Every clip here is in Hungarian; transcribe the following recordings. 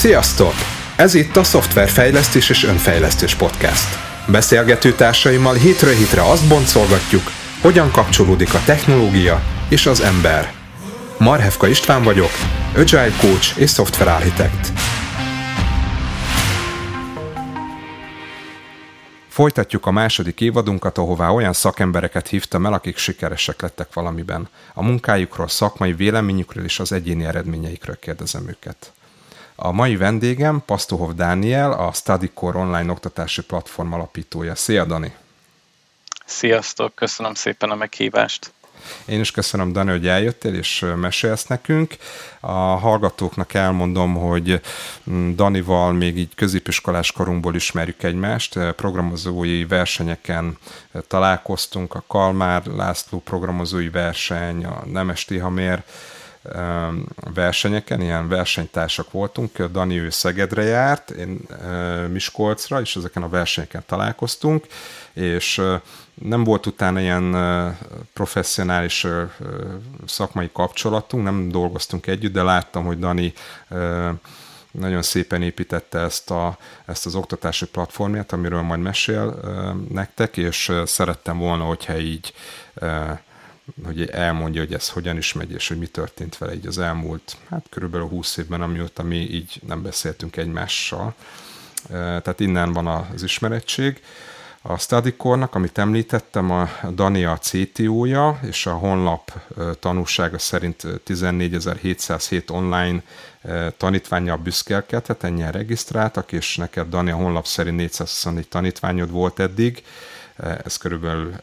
Sziasztok! Ez itt a Szoftverfejlesztés és Önfejlesztés Podcast. Beszélgető társaimmal hétről hétre azt boncolgatjuk, hogyan kapcsolódik a technológia és az ember. Marhevka István vagyok, Agile Coach és Software Architect. Folytatjuk a második évadunkat, ahová olyan szakembereket hívtam el, akik sikeresek lettek valamiben. A munkájukról, szakmai véleményükről és az egyéni eredményeikről kérdezem őket. A mai vendégem Pasztohov Dániel, a StudyCore online oktatási platform alapítója. Szia, Dani! Sziasztok, köszönöm szépen a meghívást! Én is köszönöm, Dani, hogy eljöttél és mesélsz nekünk. A hallgatóknak elmondom, hogy mm, Danival még így középiskolás korunkból ismerjük egymást. Programozói versenyeken találkoztunk, a Kalmár László programozói verseny, a Nemes Tihamér versenyeken, ilyen versenytársak voltunk. Dani ő Szegedre járt, én Miskolcra, és ezeken a versenyeken találkoztunk, és nem volt utána ilyen professzionális szakmai kapcsolatunk, nem dolgoztunk együtt, de láttam, hogy Dani nagyon szépen építette ezt, a, ezt az oktatási platformját, amiről majd mesél nektek, és szerettem volna, hogyha így hogy elmondja, hogy ez hogyan is megy, és hogy mi történt vele így az elmúlt, hát körülbelül 20 évben, amióta mi így nem beszéltünk egymással. Tehát innen van az ismerettség. A StudyCore-nak, amit említettem, a Dani a CTO-ja, és a honlap tanúsága szerint 14.707 online tanítványjal büszkélkedhet, ennyien regisztráltak, és neked Dani a honlap szerint 424 tanítványod volt eddig, ez körülbelül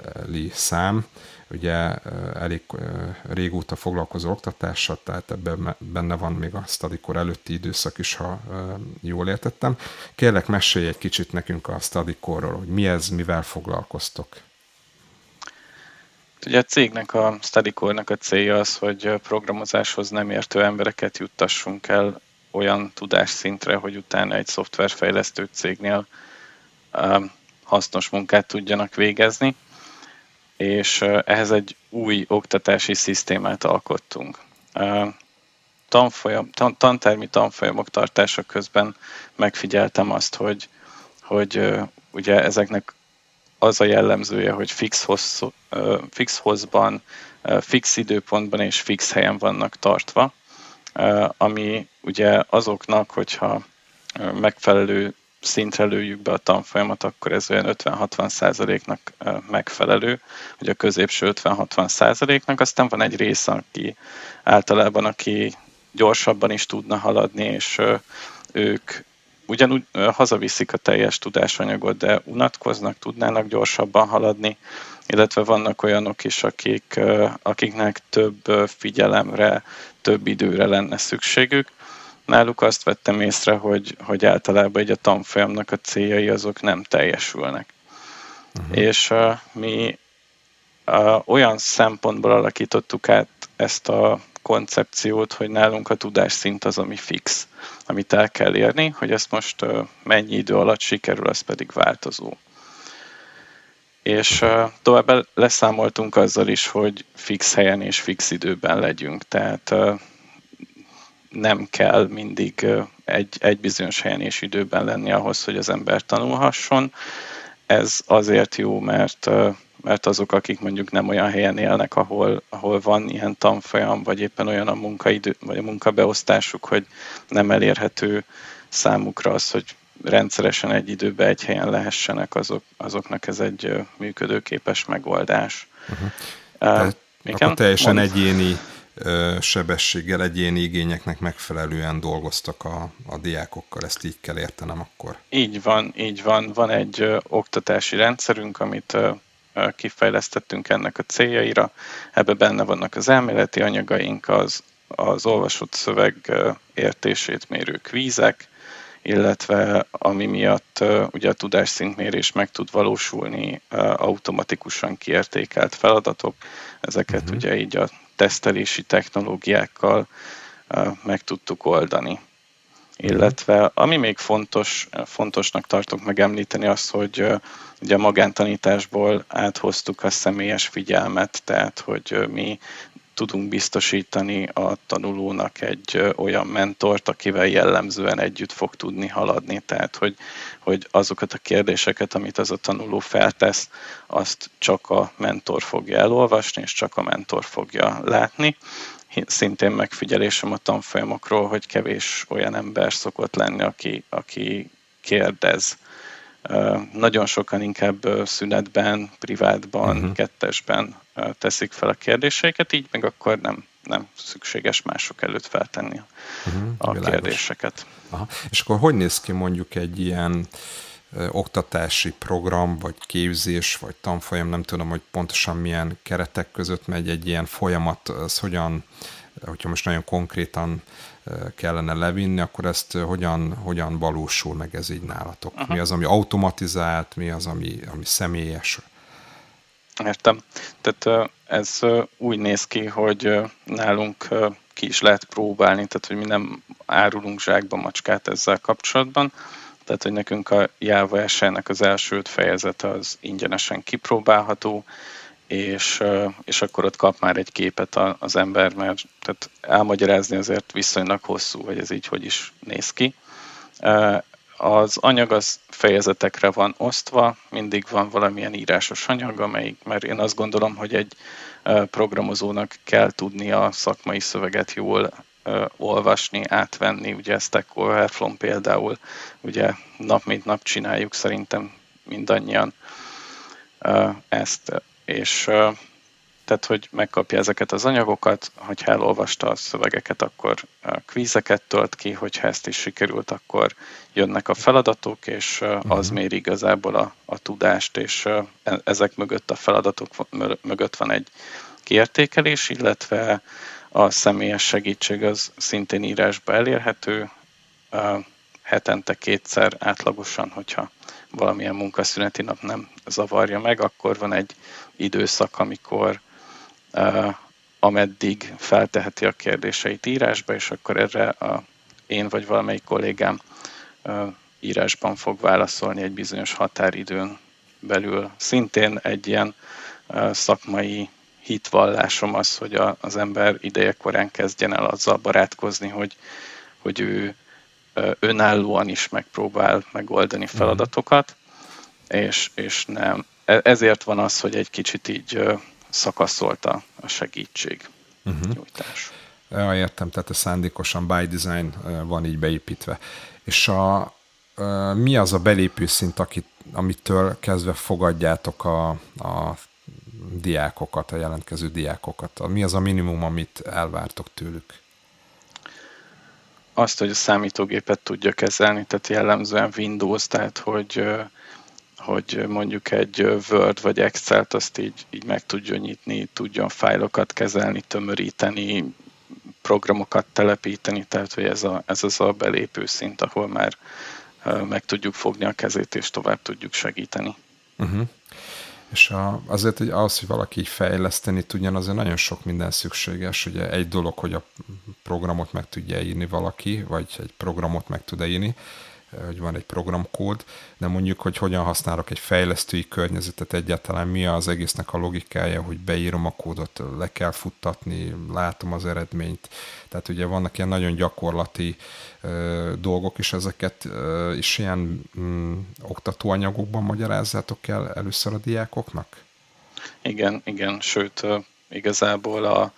szám ugye elég régóta foglalkozó oktatással, tehát ebben benne van még a stadikor előtti időszak is, ha jól értettem. Kérlek, mesélj egy kicsit nekünk a stadikorról, hogy mi ez, mivel foglalkoztok. Ugye a cégnek, a StudyCore-nak a célja az, hogy programozáshoz nem értő embereket juttassunk el olyan tudásszintre, hogy utána egy szoftverfejlesztő cégnél hasznos munkát tudjanak végezni és ehhez egy új oktatási szisztémát alkottunk. Tanfolyam, tan, tantermi tanfolyamok tartása közben megfigyeltem azt, hogy, hogy ugye ezeknek az a jellemzője, hogy fix, hossz, fix hozban, fix időpontban és fix helyen vannak tartva, ami ugye azoknak, hogyha megfelelő szintre lőjük be a tanfolyamat, akkor ez olyan 50-60 százaléknak megfelelő, hogy a középső 50-60 százaléknak, aztán van egy rész, aki általában, aki gyorsabban is tudna haladni, és ők ugyanúgy hazaviszik a teljes tudásanyagot, de unatkoznak, tudnának gyorsabban haladni, illetve vannak olyanok is, akik, akiknek több figyelemre, több időre lenne szükségük, náluk azt vettem észre, hogy, hogy általában egy a tanfolyamnak a céljai azok nem teljesülnek. Uh-huh. És uh, mi uh, olyan szempontból alakítottuk át ezt a koncepciót, hogy nálunk a tudásszint az, ami fix, amit el kell érni, hogy ezt most uh, mennyi idő alatt sikerül, az pedig változó. És uh, tovább leszámoltunk azzal is, hogy fix helyen és fix időben legyünk. Tehát uh, nem kell mindig egy, egy bizonyos helyen és időben lenni ahhoz, hogy az ember tanulhasson. Ez azért jó, mert mert azok, akik mondjuk nem olyan helyen élnek, ahol, ahol van ilyen tanfolyam, vagy éppen olyan a munkaidő, vagy a munkabeosztásuk, hogy nem elérhető számukra az, hogy rendszeresen egy időben egy helyen lehessenek, azok, azoknak ez egy működőképes megoldás. Uh-huh. Uh, igen? Akkor teljesen mond... egyéni sebességgel, egyéni igényeknek megfelelően dolgoztak a, a diákokkal, ezt így kell értenem akkor. Így van, így van. Van egy ö, oktatási rendszerünk, amit ö, kifejlesztettünk ennek a céljaira. Ebbe benne vannak az elméleti anyagaink, az, az olvasott szöveg ö, értését mérő kvízek, illetve ami miatt ugye a tudásszintmérés meg tud valósulni automatikusan kiértékelt feladatok. Ezeket uh-huh. ugye így a tesztelési technológiákkal meg tudtuk oldani. Illetve ami még fontos, fontosnak tartok megemlíteni az, hogy ugye a magántanításból áthoztuk a személyes figyelmet, tehát hogy mi tudunk biztosítani a tanulónak egy olyan mentort, akivel jellemzően együtt fog tudni haladni. Tehát, hogy, hogy azokat a kérdéseket, amit az a tanuló feltesz, azt csak a mentor fogja elolvasni, és csak a mentor fogja látni. Szintén megfigyelésem a tanfolyamokról, hogy kevés olyan ember szokott lenni, aki, aki kérdez nagyon sokan inkább szünetben, privátban, uh-huh. kettesben teszik fel a kérdéseiket, így meg akkor nem, nem szükséges mások előtt feltenni uh-huh, a világos. kérdéseket. Aha. És akkor hogy néz ki mondjuk egy ilyen oktatási program, vagy képzés, vagy tanfolyam, nem tudom, hogy pontosan milyen keretek között megy egy ilyen folyamat, az hogyan, hogyha most nagyon konkrétan kellene levinni, akkor ezt hogyan, hogyan valósul meg ez így nálatok? Aha. Mi az, ami automatizált, mi az, ami, ami személyes? Értem. Tehát ez úgy néz ki, hogy nálunk ki is lehet próbálni, tehát hogy mi nem árulunk zsákba macskát ezzel kapcsolatban, tehát hogy nekünk a Java az első fejezete az ingyenesen kipróbálható, és, és akkor ott kap már egy képet az ember, mert tehát elmagyarázni azért viszonylag hosszú, hogy ez így hogy is néz ki. Az anyag az fejezetekre van osztva, mindig van valamilyen írásos anyag, amelyik, mert én azt gondolom, hogy egy programozónak kell tudni a szakmai szöveget jól olvasni, átvenni, ugye Stack Overflow például, ugye nap mint nap csináljuk szerintem mindannyian ezt és tehát, hogy megkapja ezeket az anyagokat, hogyha elolvasta a szövegeket, akkor kvízeket tölt ki, hogyha ezt is sikerült, akkor jönnek a feladatok, és az uh-huh. mér igazából a, a tudást, és e, ezek mögött a feladatok mögött van egy kiértékelés, illetve a személyes segítség az szintén írásba elérhető, hetente kétszer átlagosan, hogyha valamilyen munkaszüneti nap nem zavarja meg, akkor van egy időszak, amikor uh, ameddig felteheti a kérdéseit írásba, és akkor erre a, én vagy valamelyik kollégám uh, írásban fog válaszolni egy bizonyos határidőn belül. Szintén egy ilyen uh, szakmai hitvallásom az, hogy a, az ember idejekorán kezdjen el azzal barátkozni, hogy, hogy ő önállóan is megpróbál megoldani mhm. feladatokat, és, és nem. E, ezért van az, hogy egy kicsit így szakaszolt a, a segítség uh-huh. nyújtás. Ja, értem, tehát a szándékosan by design van így beépítve. És a, mi az a belépő szint, akit, amitől kezdve fogadjátok a, a diákokat, a jelentkező diákokat? Mi az a minimum, amit elvártok tőlük? Azt, hogy a számítógépet tudja kezelni, tehát jellemzően Windows, tehát hogy, hogy mondjuk egy Word vagy Excel-t azt így, így meg tudjon nyitni, tudjon fájlokat kezelni, tömöríteni, programokat telepíteni, tehát hogy ez, a, ez az a belépő szint, ahol már meg tudjuk fogni a kezét, és tovább tudjuk segíteni. Uh-huh. És a, azért, hogy ahhoz, hogy valaki így fejleszteni tudjon, azért nagyon sok minden szükséges. Ugye egy dolog, hogy a programot meg tudja írni valaki, vagy egy programot meg tud írni, hogy van egy programkód, de mondjuk, hogy hogyan használok egy fejlesztői környezetet egyáltalán, mi az egésznek a logikája, hogy beírom a kódot, le kell futtatni, látom az eredményt. Tehát ugye vannak ilyen nagyon gyakorlati ö, dolgok, és ezeket ö, is ilyen mm, oktatóanyagokban magyarázzátok el először a diákoknak? Igen, igen, sőt, igazából a,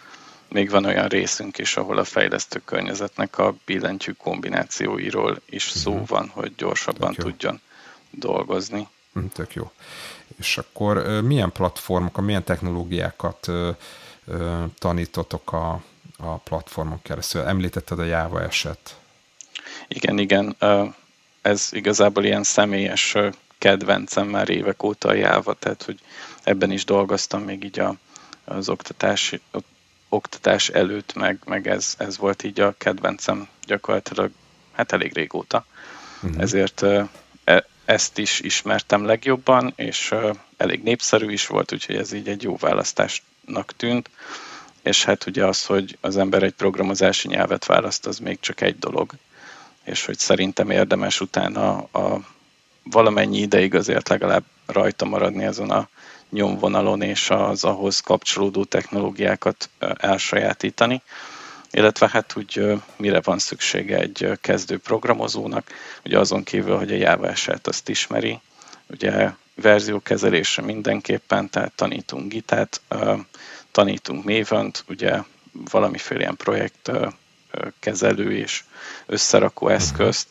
még van olyan részünk is, ahol a fejlesztő környezetnek a billentyű kombinációiról is szó uh-huh. van, hogy gyorsabban tudjon dolgozni. Mhm, tök jó. És akkor milyen platformok, milyen technológiákat tanítotok a, a platformon keresztül? Említetted a Java eset. Igen, igen. Ez igazából ilyen személyes kedvencem már évek óta a Java, tehát hogy ebben is dolgoztam még így a, az oktatási, oktatás előtt, meg, meg ez, ez volt így a kedvencem gyakorlatilag hát elég régóta. Uh-huh. Ezért e, ezt is ismertem legjobban, és elég népszerű is volt, úgyhogy ez így egy jó választásnak tűnt. És hát ugye az, hogy az ember egy programozási nyelvet választ, az még csak egy dolog. És hogy szerintem érdemes utána a valamennyi ideig azért legalább rajta maradni ezen a nyomvonalon és az ahhoz kapcsolódó technológiákat elsajátítani. Illetve hát úgy mire van szüksége egy kezdő programozónak, ugye azon kívül, hogy a Java eset azt ismeri, ugye verziókezelésre mindenképpen, tehát tanítunk Git-et, tanítunk maven ugye valamiféle ilyen projekt kezelő és összerakó eszközt,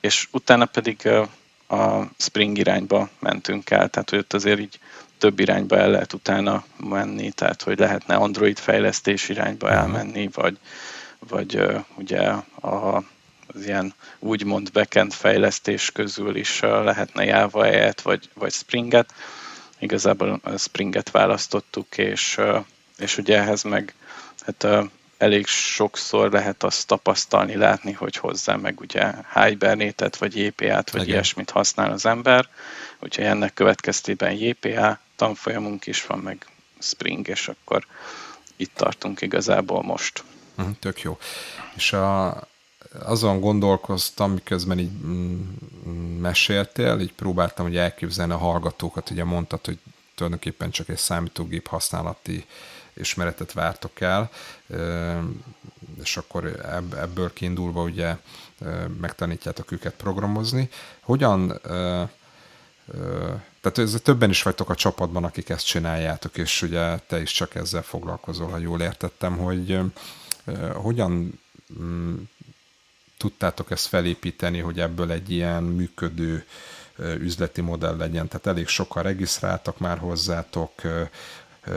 és utána pedig a Spring irányba mentünk el, tehát hogy ott azért így több irányba el lehet utána menni, tehát hogy lehetne Android fejlesztés irányba elmenni, vagy, vagy ugye a, az ilyen úgymond backend fejlesztés közül is lehetne Java helyet, vagy, vagy Springet. Igazából a Springet választottuk, és, és ugye ehhez meg hát, elég sokszor lehet azt tapasztalni, látni, hogy hozzá meg ugye Hibernate-et, vagy JPA-t, vagy Igen. ilyesmit használ az ember. Úgyhogy ennek következtében JPA tanfolyamunk is van, meg Spring, és akkor itt tartunk igazából most. Mhm, tök jó. És a, azon gondolkoztam, miközben így mm, meséltél, így próbáltam hogy elképzelni a hallgatókat, ugye mondtad, hogy tulajdonképpen csak egy számítógép használati ismeretet vártok el, és akkor ebből kiindulva ugye megtanítjátok őket programozni. Hogyan tehát ez, többen is vagytok a csapatban, akik ezt csináljátok, és ugye te is csak ezzel foglalkozol, ha jól értettem, hogy hogyan mm, tudtátok ezt felépíteni, hogy ebből egy ilyen működő üzleti modell legyen. Tehát elég sokan regisztráltak már hozzátok,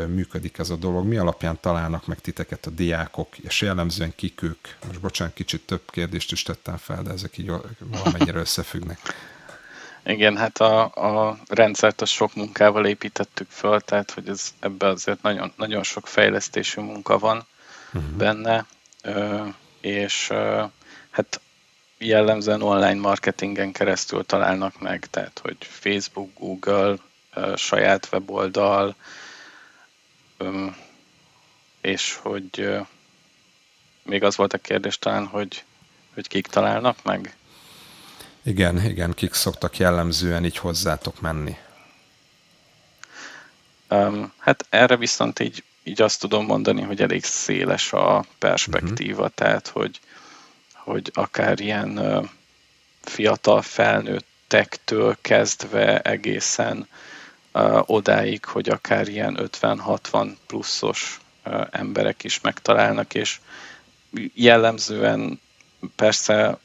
működik ez a dolog, mi alapján találnak meg titeket a diákok, és jellemzően kik ők? Most bocsánat, kicsit több kérdést is tettem fel, de ezek így valamennyire összefüggnek. Igen, hát a, a rendszert az sok munkával építettük föl, tehát hogy ez, ebbe azért nagyon, nagyon sok fejlesztésű munka van uh-huh. benne, és hát jellemzően online marketingen keresztül találnak meg, tehát hogy Facebook, Google, saját weboldal, és hogy még az volt a kérdés talán, hogy, hogy kik találnak meg? Igen, igen, kik szoktak jellemzően így hozzátok menni? Um, hát erre viszont így, így azt tudom mondani, hogy elég széles a perspektíva, uh-huh. tehát hogy, hogy akár ilyen uh, fiatal felnőttektől kezdve egészen odáig, hogy akár ilyen 50-60 pluszos emberek is megtalálnak, és jellemzően persze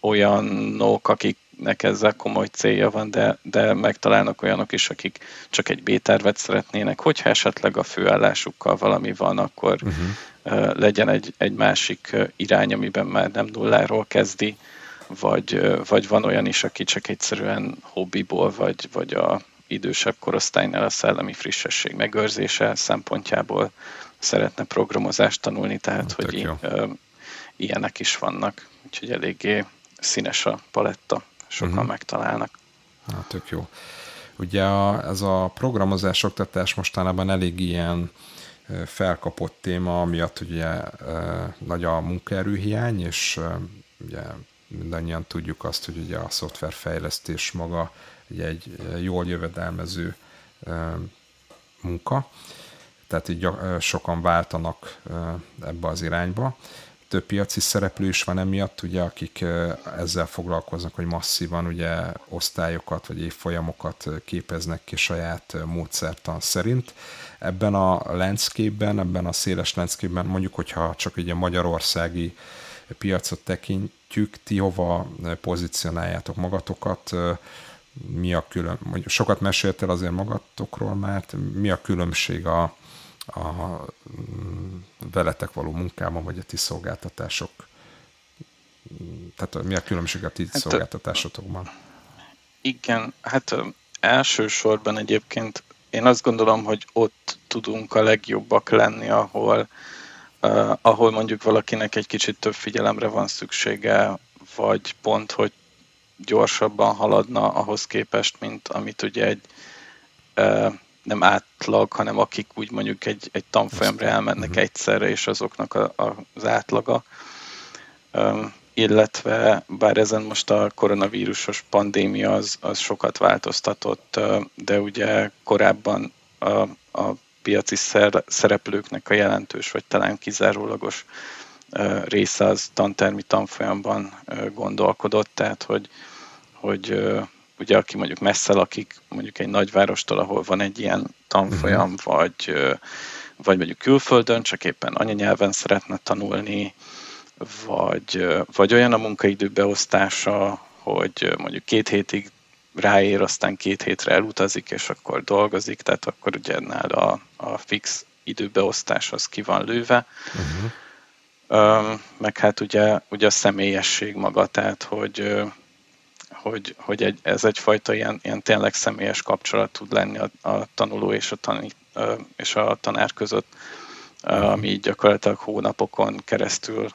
olyanok, akiknek ezzel komoly célja van, de, de megtalálnak olyanok is, akik csak egy B-tervet szeretnének, hogyha esetleg a főállásukkal valami van, akkor uh-huh. legyen egy, egy másik irány, amiben már nem nulláról kezdi, vagy, vagy van olyan is, aki csak egyszerűen hobbiból, vagy, vagy a idősebb korosztálynál a szellemi frissesség megőrzése szempontjából szeretne programozást tanulni, tehát hogy i, ilyenek is vannak, úgyhogy eléggé színes a paletta, sokan uh-huh. megtalálnak. Hát tök jó. Ugye a, ez a programozás oktatás mostanában elég ilyen felkapott téma, miatt ugye nagy a munkaerőhiány, és ugye mindannyian tudjuk azt, hogy ugye a szoftverfejlesztés maga egy jól jövedelmező munka, tehát így sokan váltanak ebbe az irányba több piaci szereplő is van emiatt, ugye, akik ezzel foglalkoznak, hogy masszívan ugye osztályokat vagy évfolyamokat képeznek ki saját módszertan szerint. Ebben a landscape-ben, ebben a széles landscape-ben mondjuk, hogyha csak ugye magyarországi piacot tekintjük, ti hova pozícionáljátok magatokat, mi a külön, mondjuk sokat meséltél azért magatokról már, mi a különbség a, a mm, veletek való munkában, vagy a ti szolgáltatások? Tehát mi a különbség a ti hát, szolgáltatásotokban? Igen, hát elsősorban egyébként én azt gondolom, hogy ott tudunk a legjobbak lenni, ahol, ahol mondjuk valakinek egy kicsit több figyelemre van szüksége, vagy pont, hogy gyorsabban haladna ahhoz képest, mint amit ugye egy nem átlag, hanem akik úgy mondjuk egy, egy tanfolyamra elmennek uh-huh. egyszerre, és azoknak a, a, az átlaga. Um, illetve bár ezen most a koronavírusos pandémia az, az sokat változtatott, de ugye korábban a, a piaci szereplőknek a jelentős, vagy talán kizárólagos része az tantermi tanfolyamban gondolkodott, tehát hogy, hogy ugye aki mondjuk messze lakik, mondjuk egy nagyvárostól, ahol van egy ilyen tanfolyam, uh-huh. vagy, vagy mondjuk külföldön, csak éppen anyanyelven szeretne tanulni, vagy, vagy olyan a munkaidő beosztása, hogy mondjuk két hétig ráér, aztán két hétre elutazik, és akkor dolgozik, tehát akkor ugye nála a, a fix időbeosztás az ki van lőve. Uh-huh. Um, meg hát ugye, ugye a személyesség maga, tehát hogy, hogy, hogy egy, ez egyfajta ilyen, ilyen tényleg személyes kapcsolat tud lenni a, a tanuló és a, tanít, és a tanár között, ami gyakorlatilag hónapokon keresztül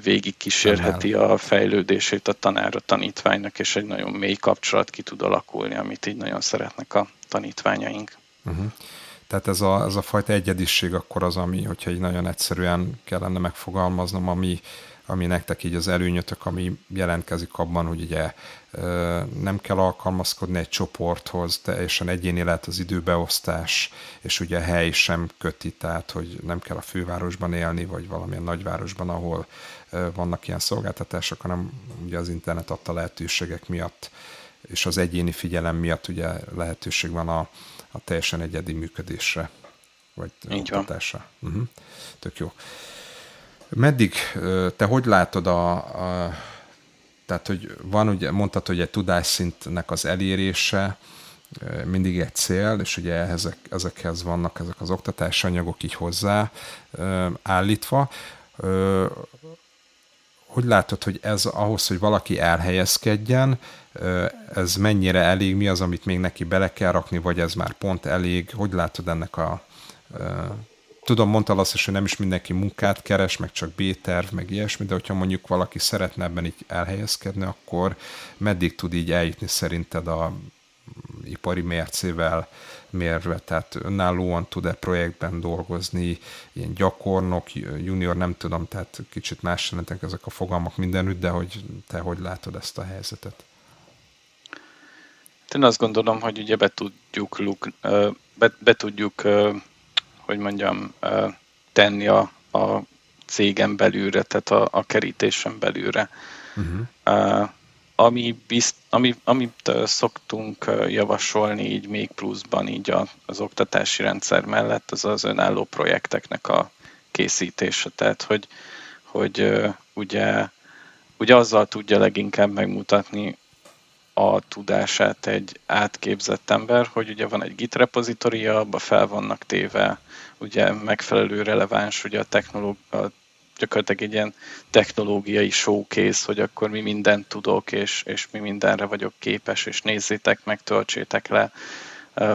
végig kísérheti a fejlődését a tanár a tanítványnak, és egy nagyon mély kapcsolat ki tud alakulni, amit így nagyon szeretnek a tanítványaink. Uh-huh. Tehát ez a, ez a fajta egyedisség akkor az, ami, hogyha így nagyon egyszerűen kellene megfogalmaznom, ami, ami nektek így az előnyötök, ami jelentkezik abban, hogy ugye nem kell alkalmazkodni egy csoporthoz, teljesen egyéni lehet az időbeosztás, és ugye a hely sem köti, tehát hogy nem kell a fővárosban élni, vagy valamilyen nagyvárosban, ahol vannak ilyen szolgáltatások, hanem ugye az internet adta lehetőségek miatt, és az egyéni figyelem miatt ugye lehetőség van a, a teljesen egyedi működésre, vagy oktatásra. Uh-huh. Tök jó. Meddig, te hogy látod a, a tehát, hogy van, ugye mondtad, hogy egy tudásszintnek az elérése mindig egy cél, és ugye ezek, ezekhez vannak ezek az oktatási anyagok így hozzá állítva. Hogy látod, hogy ez ahhoz, hogy valaki elhelyezkedjen, ez mennyire elég, mi az, amit még neki bele kell rakni, vagy ez már pont elég? Hogy látod ennek a tudom, mondtál azt is, hogy nem is mindenki munkát keres, meg csak B-terv, meg ilyesmi, de hogyha mondjuk valaki szeretne ebben így elhelyezkedni, akkor meddig tud így eljutni szerinted a ipari mércével mérve, tehát önállóan tud-e projektben dolgozni, ilyen gyakornok, junior, nem tudom, tehát kicsit más jelentek ezek a fogalmak mindenütt, de hogy te hogy látod ezt a helyzetet? Én azt gondolom, hogy ugye be tudjuk, be, be tudjuk hogy mondjam, tenni a, a cégen belülre, tehát a, a kerítésen belülre. Uh-huh. Ami bizt, ami, amit szoktunk javasolni így még pluszban így az oktatási rendszer mellett, az az önálló projekteknek a készítése. Tehát, hogy, hogy ugye, ugye azzal tudja leginkább megmutatni a tudását egy átképzett ember, hogy ugye van egy Git repozitória, abba fel vannak téve ugye megfelelő releváns ugye a technológia, gyakorlatilag egy ilyen technológiai showcase, hogy akkor mi mindent tudok, és, és mi mindenre vagyok képes, és nézzétek meg, töltsétek le,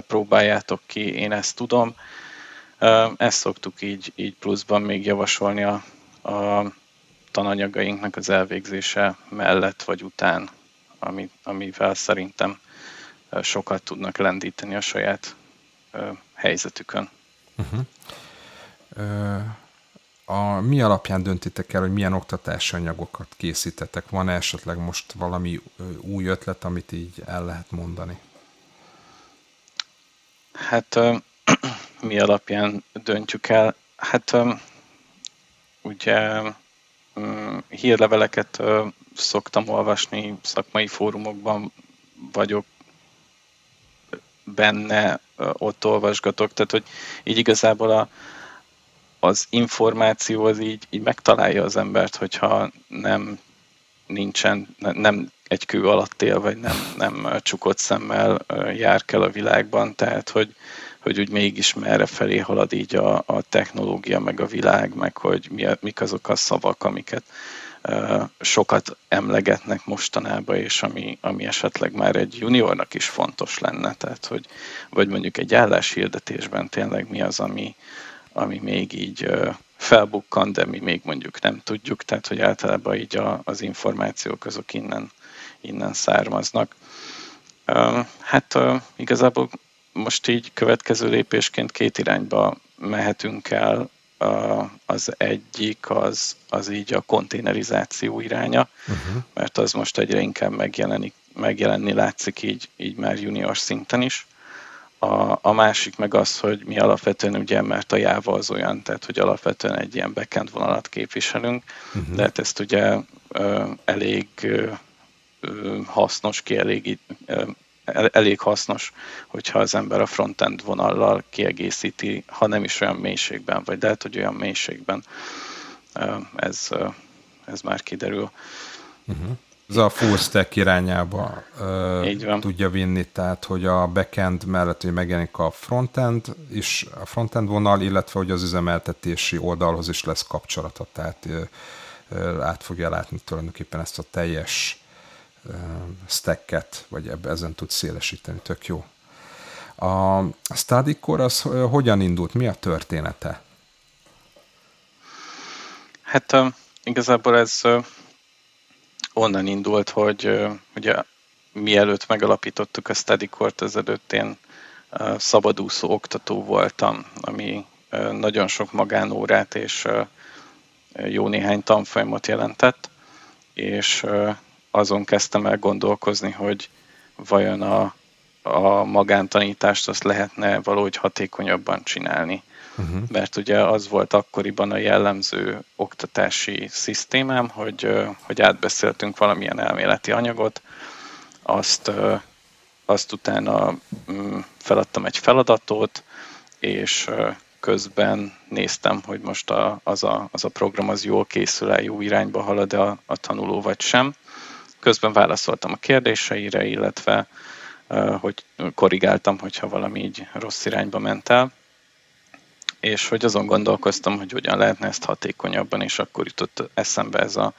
próbáljátok ki, én ezt tudom. Ezt szoktuk így, így pluszban még javasolni a, a tananyagainknak az elvégzése mellett vagy után, ami, amivel szerintem sokat tudnak lendíteni a saját helyzetükön. Uh-huh. A, mi alapján döntitek el, hogy milyen oktatási anyagokat készítetek? Van esetleg most valami új ötlet, amit így el lehet mondani? Hát mi alapján döntjük el? Hát ugye hírleveleket szoktam olvasni, szakmai fórumokban vagyok benne, ott olvasgatok, tehát hogy így igazából a, az információ az így, így megtalálja az embert, hogyha nem nincsen, nem egy kő alatt él, vagy nem, nem csukott szemmel jár kell a világban, tehát hogy, hogy úgy mégis merre felé halad így a, a technológia, meg a világ, meg hogy mi, mik azok a szavak, amiket sokat emlegetnek mostanában, és ami, ami esetleg már egy juniornak is fontos lenne, tehát hogy vagy mondjuk egy álláshirdetésben tényleg mi az, ami, ami még így felbukkan, de mi még mondjuk nem tudjuk, tehát hogy általában így a, az információk azok innen, innen származnak. Hát igazából most így következő lépésként két irányba mehetünk el. az egyik az, az így a konténerizáció iránya, uh-huh. mert az most egyre inkább megjelenik, megjelenni látszik így, így már junior szinten is. A, a másik meg az, hogy mi alapvetően ugye, mert a Java az olyan, tehát hogy alapvetően egy ilyen backend vonalat képviselünk, uh-huh. de hát ezt ugye elég hasznos, kielégít, elég hasznos, hogyha az ember a frontend vonallal kiegészíti, ha nem is olyan mélységben, vagy lehet, hogy olyan mélységben. Ez, ez már kiderül. Uh-huh. Ez a full stack irányába uh, tudja vinni, tehát hogy a backend mellett hogy megjelenik a frontend is, a frontend vonal, illetve hogy az üzemeltetési oldalhoz is lesz kapcsolata, tehát uh, uh, át fogja látni tulajdonképpen ezt a teljes stacket, vagy ebbe ezen tud szélesíteni, tök jó. A StudyCore az hogyan indult? Mi a története? Hát uh, igazából ez uh, onnan indult, hogy ugye mielőtt megalapítottuk a StudyCore-t, ezelőtt én szabadúszó oktató voltam, ami nagyon sok magánórát és jó néhány tanfolyamot jelentett, és azon kezdtem el gondolkozni, hogy vajon a, a magántanítást azt lehetne valahogy hatékonyabban csinálni. Uh-huh. Mert ugye az volt akkoriban a jellemző oktatási szisztémám, hogy, hogy átbeszéltünk valamilyen elméleti anyagot, azt, azt utána mm, feladtam egy feladatot, és közben néztem, hogy most a, az, a, az a program az jól készül el, jó irányba halad a, a tanuló vagy sem közben válaszoltam a kérdéseire, illetve hogy korrigáltam, hogyha valami így rossz irányba ment el, és hogy azon gondolkoztam, hogy hogyan lehetne ezt hatékonyabban, és akkor jutott eszembe ez, a,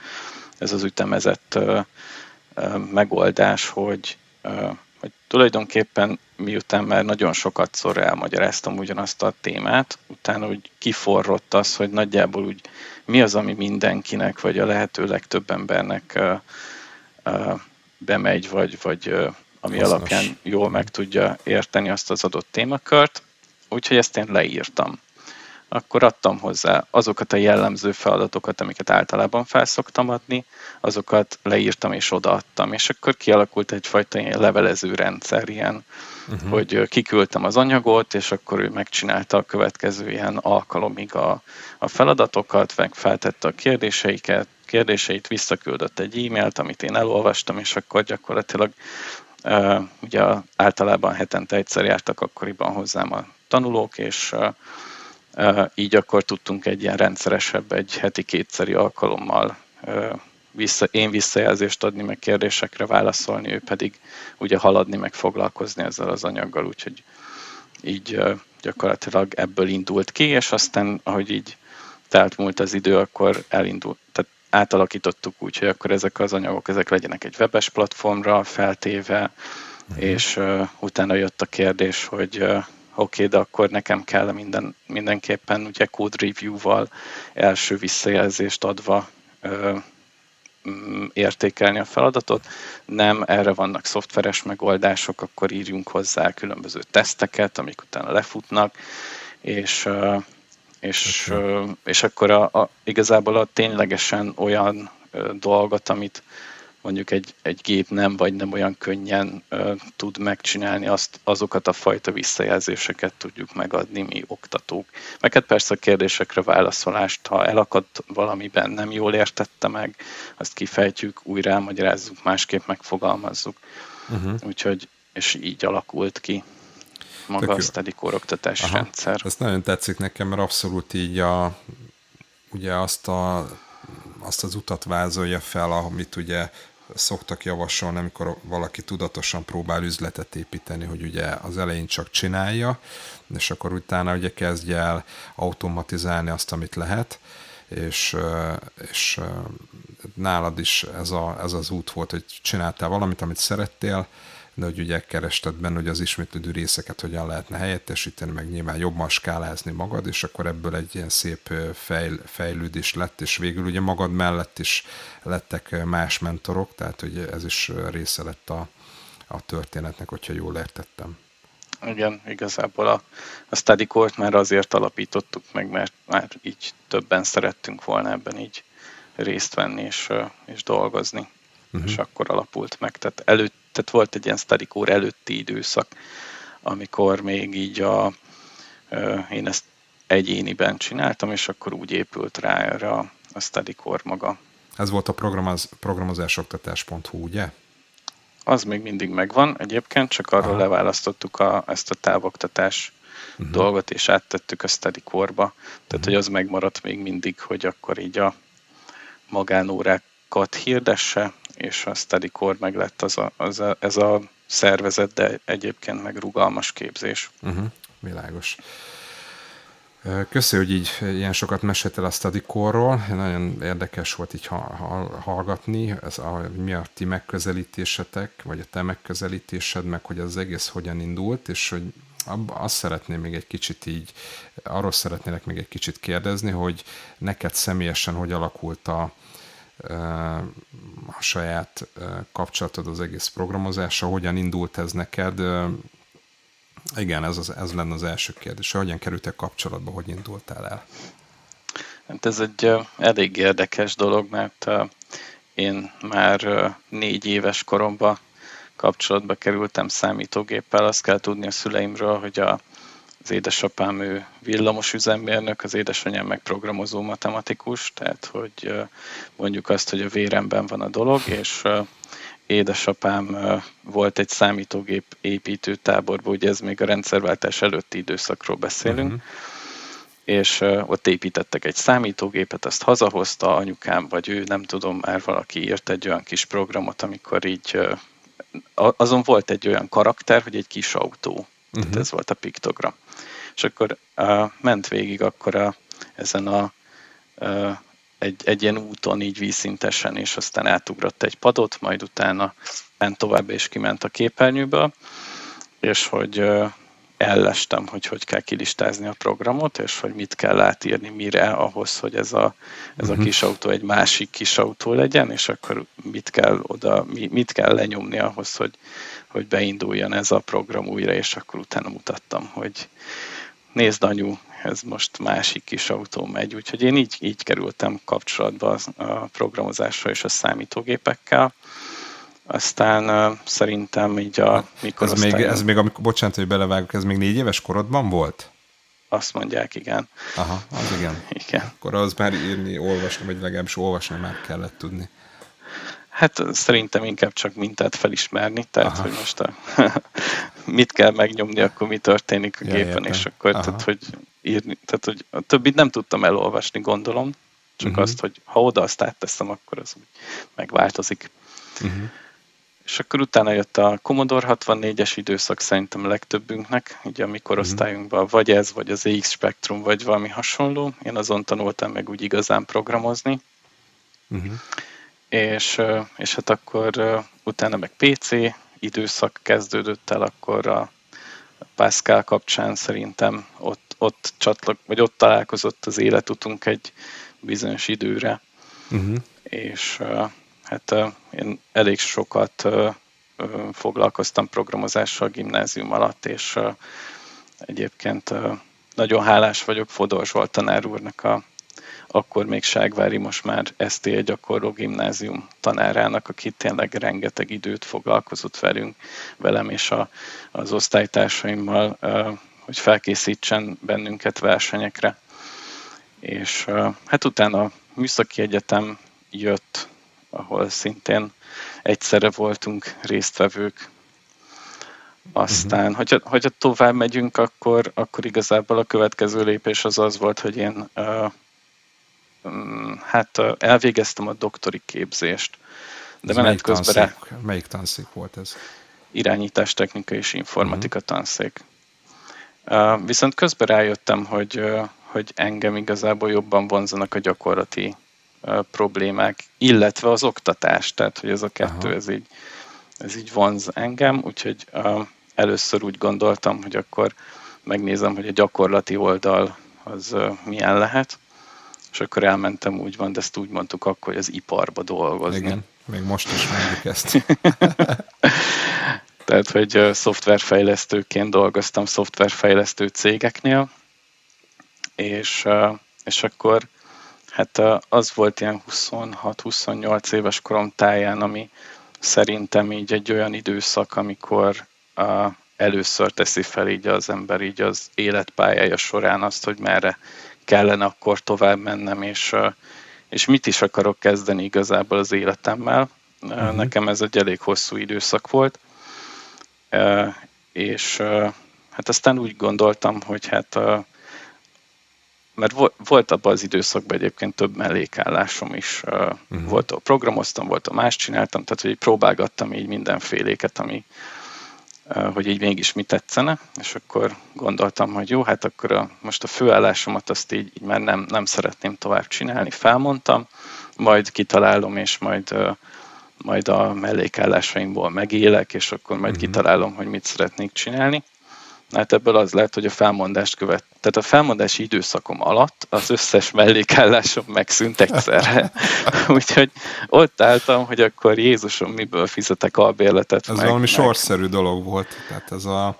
ez az ütemezett megoldás, hogy, hogy tulajdonképpen miután már nagyon sokat szor elmagyaráztam ugyanazt a témát, utána úgy kiforrott az, hogy nagyjából úgy mi az, ami mindenkinek, vagy a lehető legtöbb embernek bemegy, vagy, vagy ami Hasznos. alapján jól meg tudja érteni azt az adott témakört. Úgyhogy ezt én leírtam. Akkor adtam hozzá azokat a jellemző feladatokat, amiket általában felszoktam adni, azokat leírtam és odaadtam, és akkor kialakult egyfajta ilyen levelező rendszer, ilyen, uh-huh. hogy kiküldtem az anyagot, és akkor ő megcsinálta a következő ilyen alkalomig a, a feladatokat, meg feltette a kérdéseiket, kérdéseit, visszaküldött egy e-mailt, amit én elolvastam, és akkor gyakorlatilag uh, ugye általában hetente egyszer jártak akkoriban hozzám a tanulók, és uh, így akkor tudtunk egy ilyen rendszeresebb, egy heti kétszeri alkalommal vissza, én visszajelzést adni, meg kérdésekre válaszolni, ő pedig ugye haladni, meg foglalkozni ezzel az anyaggal, úgyhogy így gyakorlatilag ebből indult ki, és aztán, ahogy így telt múlt az idő, akkor elindult, tehát átalakítottuk úgy, hogy akkor ezek az anyagok ezek legyenek egy webes platformra feltéve, uh-huh. és uh, utána jött a kérdés, hogy uh, oké, de akkor nekem kell minden, mindenképpen ugye code review-val első visszajelzést adva uh, értékelni a feladatot. Nem, erre vannak szoftveres megoldások, akkor írjunk hozzá különböző teszteket, amik utána lefutnak, és és, és akkor a, a, igazából a ténylegesen olyan dolgot, amit mondjuk egy, egy gép nem, vagy nem olyan könnyen ö, tud megcsinálni, azt, azokat a fajta visszajelzéseket tudjuk megadni mi oktatók. Meg hát persze a kérdésekre válaszolást, ha elakadt valamiben, nem jól értette meg, azt kifejtjük, újra elmagyarázzuk, másképp megfogalmazzuk. Uh-huh. Úgyhogy, és így alakult ki maga a study oktatási rendszer. Ez nagyon tetszik nekem, mert abszolút így a, ugye azt, a, azt az utat vázolja fel, amit ugye szoktak javasolni, amikor valaki tudatosan próbál üzletet építeni, hogy ugye az elején csak csinálja, és akkor utána ugye kezdje el automatizálni azt, amit lehet, és, és nálad is ez, a, ez az út volt, hogy csináltál valamit, amit szerettél, de hogy ugye kerested benne, hogy az ismétlődő részeket hogyan lehetne helyettesíteni, meg nyilván jobban skálázni magad, és akkor ebből egy ilyen szép fejl, fejlődés lett, és végül ugye magad mellett is lettek más mentorok, tehát hogy ez is része lett a, a történetnek, hogyha jól értettem. Igen, igazából a, a study court már azért alapítottuk meg, mert már így többen szerettünk volna ebben így részt venni és, és dolgozni. Uh-huh. És akkor alapult meg. Tehát, előtt, tehát volt egy ilyen core előtti időszak, amikor még így a, én ezt egyéniben csináltam, és akkor úgy épült rá erre a, a study core maga. Ez volt a programoz, programozásoktatás.hu, ugye? Az még mindig megvan egyébként, csak arról Aha. leválasztottuk a, ezt a távoktatás uh-huh. dolgot, és áttettük a study core-ba. Tehát, uh-huh. hogy az megmaradt még mindig, hogy akkor így a magánórákat hirdesse, és a study core meg lett az a, az a, ez a szervezet, de egyébként meg rugalmas képzés. Uh-huh. Világos. Köszönöm, hogy így ilyen sokat meséltél a core Nagyon érdekes volt így hallgatni, ez a, mi a ti megközelítésetek, vagy a te megközelítésed, meg hogy az egész hogyan indult, és hogy azt szeretném még egy kicsit így, arról szeretnélek még egy kicsit kérdezni, hogy neked személyesen hogy alakult a, a saját kapcsolatod az egész programozása, hogyan indult ez neked, igen, ez, az, ez lenne az első kérdés. Hogyan kerültél kapcsolatba, hogy indultál el? Hát ez egy elég érdekes dolog, mert én már négy éves koromban kapcsolatba kerültem számítógéppel. Azt kell tudni a szüleimről, hogy a, az édesapám ő villamos üzemmérnök, az édesanyám meg programozó matematikus, tehát hogy mondjuk azt, hogy a véremben van a dolog, és édesapám volt egy számítógép építő táborban, ugye ez még a rendszerváltás előtti időszakról beszélünk, uh-huh. és ott építettek egy számítógépet, azt hazahozta anyukám, vagy ő, nem tudom, már valaki írt egy olyan kis programot, amikor így azon volt egy olyan karakter, hogy egy kis autó. Uh-huh. Tehát mhm. ez volt a piktogram. És akkor uh, ment végig akkor a, ezen a uh, egy, egy ilyen úton így vízszintesen, és aztán átugrott egy padot, majd utána ment tovább, és kiment a képernyőből, és hogy ellestem, hogy hogy kell kilistázni a programot, és hogy mit kell átírni mire ahhoz, hogy ez a, ez a mhm. kis autó egy másik kis autó legyen, és akkor mit kell oda, mit kell lenyomni ahhoz, hogy, hogy beinduljon ez a program újra, és akkor utána mutattam, hogy nézd anyu, ez most másik kis autó megy, úgyhogy én így, így kerültem kapcsolatba a programozással és a számítógépekkel. Aztán uh, szerintem így a mikor ez még, ez még, amikor, bocsánat, hogy belevágok, ez még négy éves korodban volt? Azt mondják, igen. Aha, az igen. igen. Akkor az már írni, olvasni, vagy legalábbis olvasni már kellett tudni. Hát szerintem inkább csak mintát felismerni, tehát Aha. hogy most a, mit kell megnyomni, akkor mi történik a ja, gépen, értem. és akkor tehát, hogy írni, tehát hogy a többit nem tudtam elolvasni, gondolom, csak uh-huh. azt, hogy ha oda azt átteszem, akkor az úgy megváltozik. Uh-huh. És akkor utána jött a Commodore 64-es időszak szerintem a legtöbbünknek, ugye a mi korosztályunkban, uh-huh. vagy ez, vagy az EX Spectrum, vagy valami hasonló. Én azon tanultam meg úgy igazán programozni. Uh-huh és, és hát akkor utána meg PC időszak kezdődött el, akkor a Pascal kapcsán szerintem ott, ott csatlak, vagy ott találkozott az életutunk egy bizonyos időre. Uh-huh. És hát én elég sokat foglalkoztam programozással a gimnázium alatt, és egyébként nagyon hálás vagyok Fodor Zsolt tanár úrnak a akkor még Ságvári, most már ST gyakorló gimnázium tanárának, aki tényleg rengeteg időt foglalkozott velünk, velem és a, az osztálytársaimmal, hogy felkészítsen bennünket versenyekre. És hát utána a Műszaki Egyetem jött, ahol szintén egyszerre voltunk résztvevők, aztán, uh-huh. hogyha, hogyha tovább megyünk, akkor, akkor igazából a következő lépés az az volt, hogy én uh, hát elvégeztem a doktori képzést, de ez menet közben... Tanszék, rá... Melyik tanszék volt ez? Irányítástechnika és informatika uh-huh. tanszék. Uh, viszont közben rájöttem, hogy, uh, hogy engem igazából jobban vonzanak a gyakorlati uh, problémák, illetve az oktatás, tehát hogy ez a kettő, ez így, ez így vonz engem, úgyhogy először úgy gondoltam, hogy akkor megnézem, hogy a gyakorlati oldal az milyen lehet, és akkor elmentem úgy van, de ezt úgy mondtuk akkor, hogy az iparba dolgozni. Igen, még most is mondjuk ezt. Tehát, hogy szoftverfejlesztőként dolgoztam szoftverfejlesztő cégeknél, és, és akkor hát az volt ilyen 26-28 éves korom táján, ami szerintem így egy olyan időszak, amikor először teszi fel így az ember így az életpályája során azt, hogy merre kellene akkor tovább mennem, és, és mit is akarok kezdeni igazából az életemmel. Uh-huh. Nekem ez egy elég hosszú időszak volt, és hát aztán úgy gondoltam, hogy hát mert volt abban az időszakban egyébként több mellékállásom is. Uh-huh. Volt, a programoztam, volt, a más csináltam, tehát hogy próbálgattam így mindenféléket, ami, hogy így mégis mi tetszene, és akkor gondoltam, hogy jó, hát akkor a, most a főállásomat azt így, így már nem, nem szeretném tovább csinálni, felmondtam, majd kitalálom, és majd, majd a mellékállásaimból megélek, és akkor majd uh-huh. kitalálom, hogy mit szeretnék csinálni. Hát ebből az lehet, hogy a felmondást követ. Tehát a felmondási időszakom alatt az összes mellékállásom megszűnt egyszerre. Úgyhogy ott álltam, hogy akkor Jézusom, miből fizetek albérletet. Ez meg, valami meg... sorszerű dolog volt. Tehát ez a,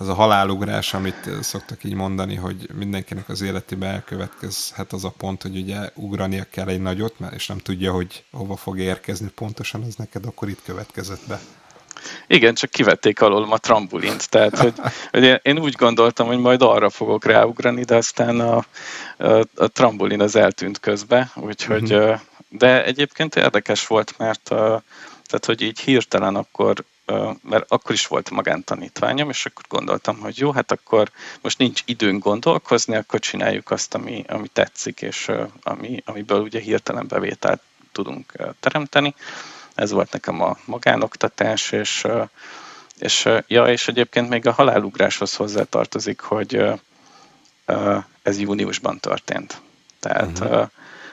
ez a halálugrás, amit szoktak így mondani, hogy mindenkinek az életében elkövetkezhet az a pont, hogy ugye ugrania kell egy nagyot, és nem tudja, hogy hova fog érkezni pontosan, az neked akkor itt következett be. Igen, csak kivették alól a trambulint, tehát hogy, hogy én úgy gondoltam, hogy majd arra fogok ráugrani, de aztán a, a, a trambulin az eltűnt közbe, úgyhogy, uh-huh. de egyébként érdekes volt, mert tehát, hogy így hirtelen akkor mert akkor is volt magántanítványom, és akkor gondoltam, hogy jó, hát akkor most nincs időnk gondolkozni, akkor csináljuk azt, ami, ami tetszik, és ami, amiből ugye hirtelen bevételt tudunk teremteni ez volt nekem a magánoktatás, és, és, ja, és egyébként még a halálugráshoz hozzátartozik, hogy ez júniusban történt. Tehát uh-huh.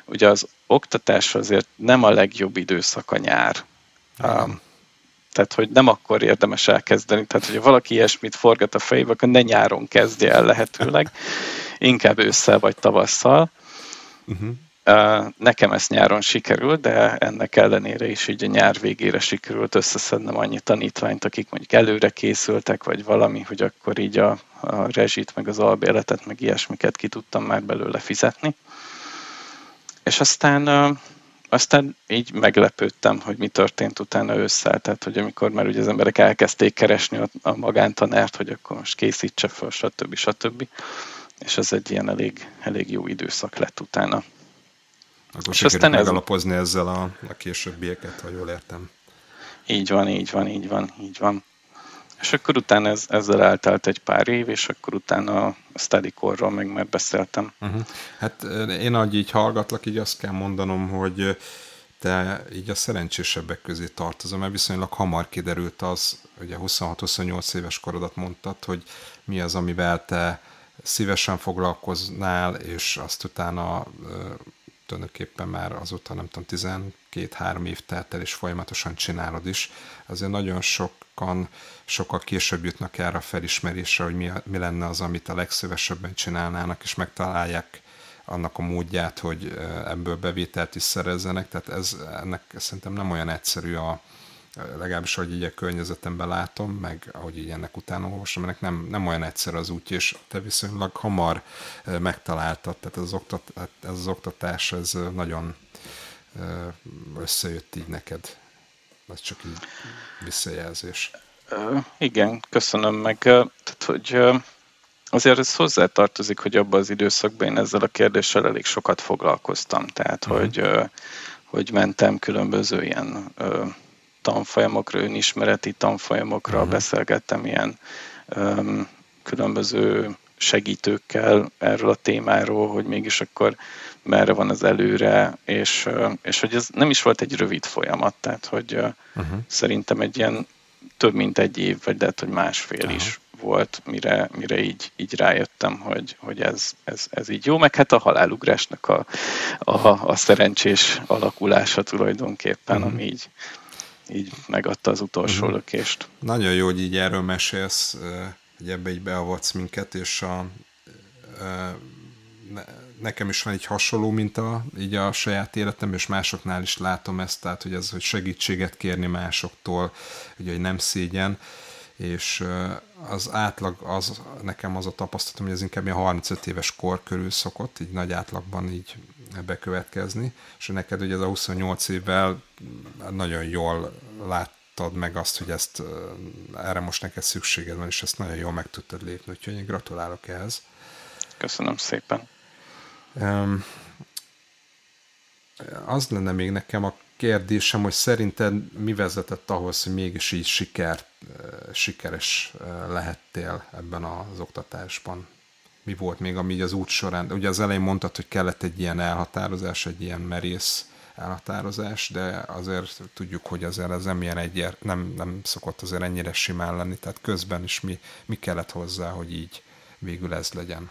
ugye az oktatás azért nem a legjobb időszak a nyár. Uh-huh. Tehát, hogy nem akkor érdemes elkezdeni. Tehát, hogyha valaki ilyesmit forgat a fejébe, akkor ne nyáron kezdje el lehetőleg, inkább ősszel vagy tavasszal. Uh-huh. Nekem ezt nyáron sikerült, de ennek ellenére is így a nyár végére sikerült összeszednem annyi tanítványt, akik mondjuk előre készültek, vagy valami, hogy akkor így a, a rezsit, meg az albérletet, meg ilyesmiket ki tudtam már belőle fizetni. És aztán aztán így meglepődtem, hogy mi történt utána ősszel, tehát hogy amikor már ugye az emberek elkezdték keresni a magántanárt, hogy akkor most készítse fel, stb. stb. És ez egy ilyen elég, elég jó időszak lett utána. Akkor és aztán megalapozni ez... ezzel a, a későbbieket, ha jól értem. Így van, így van, így van, így van. És akkor utána ez, ezzel eltelt egy pár év, és akkor utána a study core meg már beszéltem. Uh-huh. Hát én, ahogy így hallgatlak, így azt kell mondanom, hogy te így a szerencsésebbek közé tartozom, mert viszonylag hamar kiderült az, ugye 26-28 éves korodat mondtad, hogy mi az, amivel te szívesen foglalkoznál, és azt utána tulajdonképpen már azóta nem tudom, 12-3 év telt el, és folyamatosan csinálod is. Azért nagyon sokan, sokkal később jutnak erre a felismerésre, hogy mi, mi lenne az, amit a legszívesebben csinálnának, és megtalálják annak a módját, hogy ebből bevételt is szerezzenek, tehát ez ennek szerintem nem olyan egyszerű a, legalábbis, hogy így a környezetemben látom, meg ahogy így ennek utána olvasom, ennek nem, nem olyan egyszer az út, és te viszonylag hamar megtaláltad, tehát ez az, oktat, ez az oktatás, ez nagyon összejött így neked. Ez csak így visszajelzés. Igen, köszönöm meg. Tehát, hogy azért ez hozzátartozik, hogy abban az időszakban én ezzel a kérdéssel elég sokat foglalkoztam. Tehát, uh-huh. hogy, hogy mentem különböző ilyen tanfolyamokra, önismereti tanfolyamokra uh-huh. beszélgettem ilyen um, különböző segítőkkel erről a témáról, hogy mégis akkor merre van az előre, és, és hogy ez nem is volt egy rövid folyamat, tehát hogy uh-huh. szerintem egy ilyen több mint egy év, vagy lehet, hogy másfél uh-huh. is volt, mire, mire így, így rájöttem, hogy, hogy ez, ez, ez így jó, meg hát a halálugrásnak a, a, a szerencsés alakulása tulajdonképpen, uh-huh. ami így, így megadta az utolsó uh-huh. lökést. Nagyon jó, hogy így erről mesélsz, hogy ebbe így beavatsz minket, és a, nekem is van egy hasonló minta így a saját életem, és másoknál is látom ezt, tehát hogy ez, hogy segítséget kérni másoktól, ugye, hogy nem szégyen. és az átlag, az, nekem az a tapasztalatom, hogy ez inkább ilyen 35 éves kor körül szokott, így nagy átlagban így bekövetkezni, és neked ugye ez a 28 évvel nagyon jól láttad meg azt, hogy ezt erre most neked szükséged van, és ezt nagyon jól meg tudtad lépni, úgyhogy én gratulálok ehhez. Köszönöm szépen. Um, az lenne még nekem a kérdésem, hogy szerinted mi vezetett ahhoz, hogy mégis így siker, sikeres lehettél ebben az oktatásban? Mi volt még, ami így az út során? Ugye az elején mondtad, hogy kellett egy ilyen elhatározás, egy ilyen merész elhatározás, de azért tudjuk, hogy azért ez nem, ilyen egy, nem, nem szokott azért ennyire simán lenni, tehát közben is mi, mi kellett hozzá, hogy így végül ez legyen?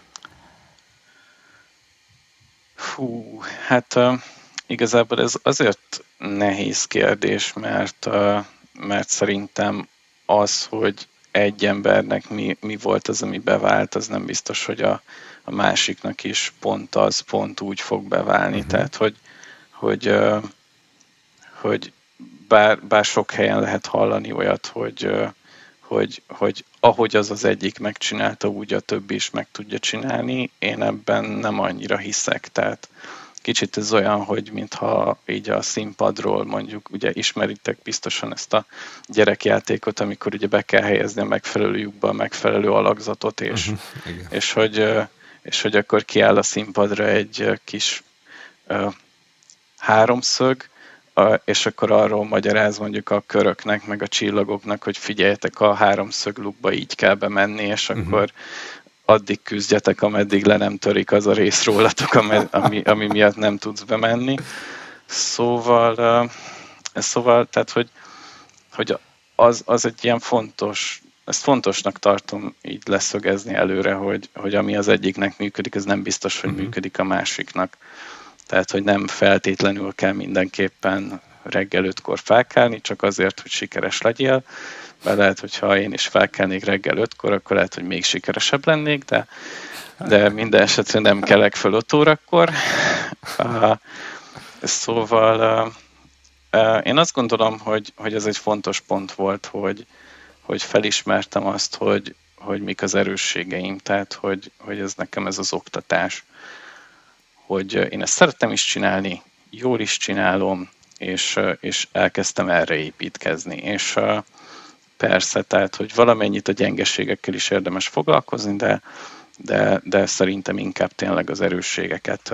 Fú, hát uh, igazából ez azért nehéz kérdés, mert, uh, mert szerintem az, hogy egy embernek mi, mi volt az, ami bevált, az nem biztos, hogy a, a másiknak is pont az, pont úgy fog beválni. Uh-huh. Tehát, hogy, hogy, hogy bár, bár sok helyen lehet hallani olyat, hogy, hogy, hogy ahogy az az egyik megcsinálta, úgy a többi is meg tudja csinálni. Én ebben nem annyira hiszek, tehát kicsit ez olyan, hogy mintha így a színpadról mondjuk, ugye ismeritek biztosan ezt a gyerekjátékot, amikor ugye be kell helyezni a megfelelő lyukba a megfelelő alakzatot, és, uh-huh, és, hogy, és hogy akkor kiáll a színpadra egy kis uh, háromszög, és akkor arról magyaráz mondjuk a köröknek, meg a csillagoknak, hogy figyeljetek, a háromszög lukba így kell bemenni, és uh-huh. Addig küzdjetek, ameddig le nem törik az a rész rólatok, ami, ami miatt nem tudsz bemenni. Szóval, szóval tehát, hogy, hogy az, az egy ilyen fontos, ezt fontosnak tartom így leszögezni előre, hogy, hogy ami az egyiknek működik, ez nem biztos, hogy uh-huh. működik a másiknak. Tehát, hogy nem feltétlenül kell mindenképpen reggel ötkor felkelni, csak azért, hogy sikeres legyél, mert lehet, hogyha én is felkelnék reggel ötkor, akkor lehet, hogy még sikeresebb lennék, de, de minden esetre nem kelek fel 5 órakor. Szóval én azt gondolom, hogy, hogy ez egy fontos pont volt, hogy, hogy felismertem azt, hogy, hogy mik az erősségeim, tehát hogy, hogy ez nekem ez az oktatás, hogy én ezt szerettem is csinálni, jól is csinálom, és, és elkezdtem erre építkezni. És persze, tehát, hogy valamennyit a gyengeségekkel is érdemes foglalkozni, de, de, de szerintem inkább tényleg az erősségeket,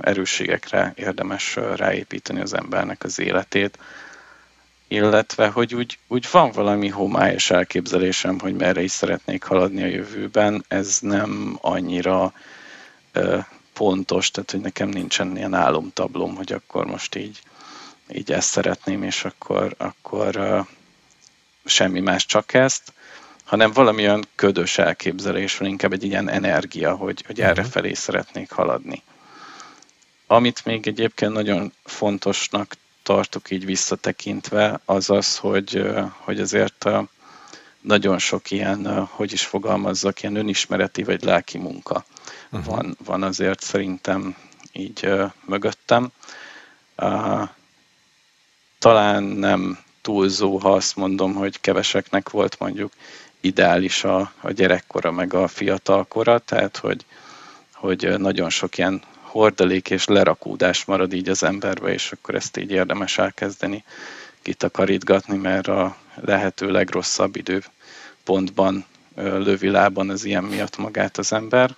erősségekre érdemes ráépíteni az embernek az életét, illetve, hogy úgy, úgy van valami homályos elképzelésem, hogy merre is szeretnék haladni a jövőben, ez nem annyira pontos, tehát hogy nekem nincsen ilyen álomtablom, hogy akkor most így, így ezt szeretném, és akkor, akkor semmi más, csak ezt, hanem valami olyan ködös elképzelés van, inkább egy ilyen energia, hogy, hogy erre mhm. felé szeretnék haladni. Amit még egyébként nagyon fontosnak tartok így visszatekintve, az az, hogy, hogy azért nagyon sok ilyen, hogy is fogalmazzak, ilyen önismereti vagy lelki munka uh-huh. van, van azért szerintem így mögöttem. Talán nem túlzó, ha azt mondom, hogy keveseknek volt mondjuk ideális a, a gyerekkora meg a fiatalkora, tehát hogy, hogy nagyon sok ilyen hordalék és lerakódás marad így az emberbe, és akkor ezt így érdemes elkezdeni kitakarítgatni, mert a lehető legrosszabb időpontban lövi lában az ilyen miatt magát az ember.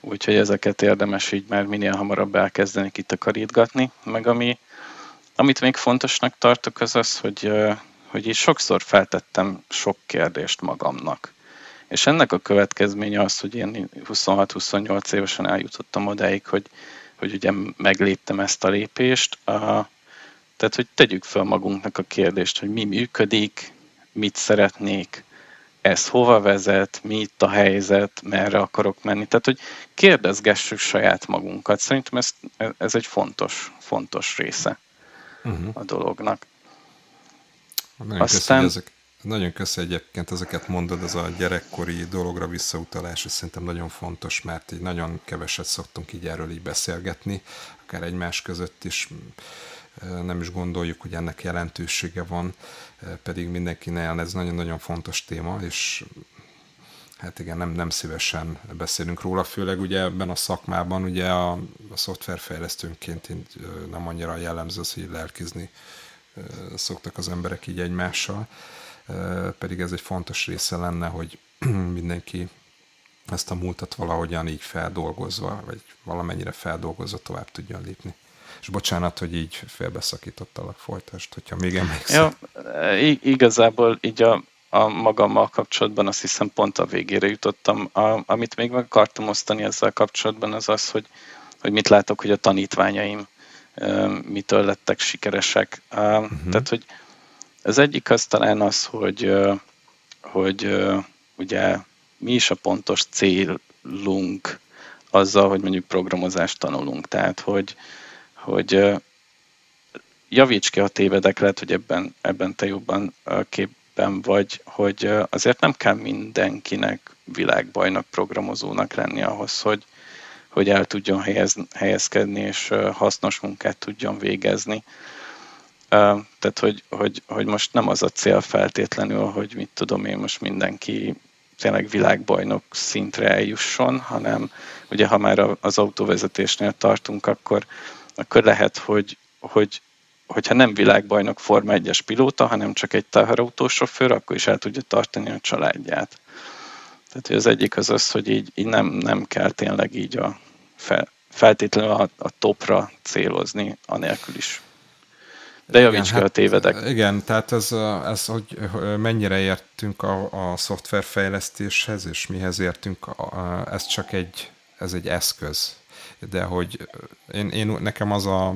Úgyhogy ezeket érdemes így már minél hamarabb elkezdeni kitakarítgatni, meg ami amit még fontosnak tartok, az az, hogy, hogy így sokszor feltettem sok kérdést magamnak. És ennek a következménye az, hogy én 26-28 évesen eljutottam odáig, hogy, hogy ugye megléptem ezt a lépést. Tehát, hogy tegyük fel magunknak a kérdést, hogy mi működik, mit szeretnék, ez hova vezet, mi itt a helyzet, merre akarok menni. Tehát, hogy kérdezgessük saját magunkat. Szerintem ez, ez egy fontos, fontos része uh-huh. a dolognak. Nagyon Aztán... Köszi, ezek, nagyon köszi egyébként ezeket mondod, ez a gyerekkori dologra visszautalás, ez szerintem nagyon fontos, mert így nagyon keveset szoktunk így erről így beszélgetni, akár egymás között is, nem is gondoljuk, hogy ennek jelentősége van, pedig mindenkinél ez nagyon-nagyon fontos téma, és hát igen, nem, nem szívesen beszélünk róla, főleg ugye ebben a szakmában, ugye a, a szoftverfejlesztőnként nem annyira jellemző az, hogy lelkizni szoktak az emberek így egymással, pedig ez egy fontos része lenne, hogy mindenki ezt a múltat valahogyan így feldolgozva, vagy valamennyire feldolgozva tovább tudjon lépni. És bocsánat, hogy így félbeszakítottalak folytást, hogyha még emlékszem. Ja, igazából így a, a magammal kapcsolatban azt hiszem pont a végére jutottam. A, amit még meg akartam osztani ezzel kapcsolatban az az, hogy, hogy mit látok, hogy a tanítványaim mitől lettek sikeresek. Uh-huh. Tehát, hogy az egyik az talán az, hogy, hogy ugye mi is a pontos célunk azzal, hogy mondjuk programozást tanulunk. Tehát, hogy, hogy javíts ki, a tévedek, lehet, hogy ebben, ebben te jobban képben vagy, hogy azért nem kell mindenkinek világbajnak programozónak lenni ahhoz, hogy, hogy el tudjon helyez, helyezkedni, és hasznos munkát tudjon végezni. Tehát, hogy, hogy, hogy most nem az a cél feltétlenül, hogy mit tudom én, most mindenki tényleg világbajnok szintre eljusson, hanem ugye ha már az autóvezetésnél tartunk, akkor, akkor lehet, hogy, hogy hogyha nem világbajnok Forma 1-es pilóta, hanem csak egy teherautósofőr, akkor is el tudja tartani a családját. Tehát az egyik az az, hogy így, így nem, nem kell tényleg így a fel, feltétlenül a, a topra célozni, anélkül is. De javíts ki hát, a tévedek. Igen, tehát ez, ez hogy mennyire értünk a, a szoftverfejlesztéshez, és mihez értünk, ez csak egy, ez egy eszköz. De hogy én, én, nekem az a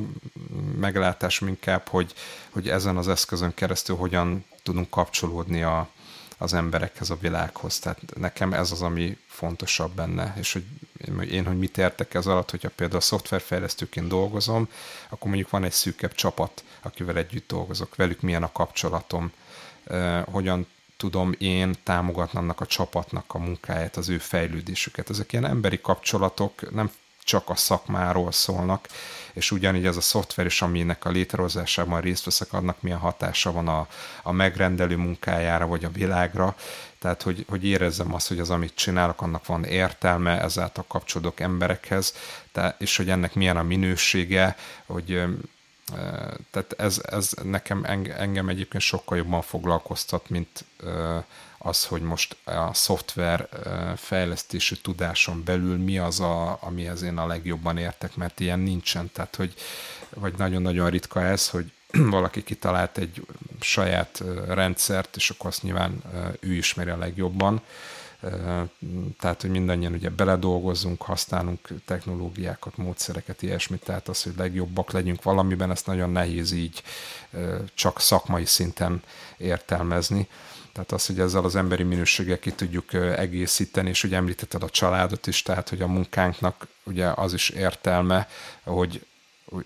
meglátás inkább, hogy, hogy ezen az eszközön keresztül hogyan tudunk kapcsolódni a, az emberekhez, a világhoz. Tehát nekem ez az, ami fontosabb benne, és hogy én, hogy mit értek ez alatt, hogyha például a szoftverfejlesztőként dolgozom, akkor mondjuk van egy szűkebb csapat, akivel együtt dolgozok, velük milyen a kapcsolatom, hogyan tudom én támogatni annak a csapatnak a munkáját, az ő fejlődésüket. Ezek ilyen emberi kapcsolatok, nem csak a szakmáról szólnak, és ugyanígy ez a szoftver is, aminek a létrehozásában részt veszek, annak milyen hatása van a, a megrendelő munkájára, vagy a világra, tehát hogy, hogy érezzem azt, hogy az, amit csinálok, annak van értelme, ezáltal kapcsolódok emberekhez, tehát, és hogy ennek milyen a minősége, hogy tehát ez, ez nekem engem egyébként sokkal jobban foglalkoztat, mint az, hogy most a szoftver fejlesztési tudáson belül mi az, a, amihez én a legjobban értek, mert ilyen nincsen. Tehát, hogy vagy nagyon-nagyon ritka ez, hogy valaki kitalált egy saját rendszert, és akkor azt nyilván ő ismeri a legjobban. Tehát, hogy mindannyian ugye beledolgozzunk, használunk technológiákat, módszereket, ilyesmit, tehát az, hogy legjobbak legyünk valamiben, ezt nagyon nehéz így csak szakmai szinten értelmezni. Tehát az, hogy ezzel az emberi minőséggel ki tudjuk egészíteni, és ugye említetted a családot is, tehát hogy a munkánknak ugye az is értelme, hogy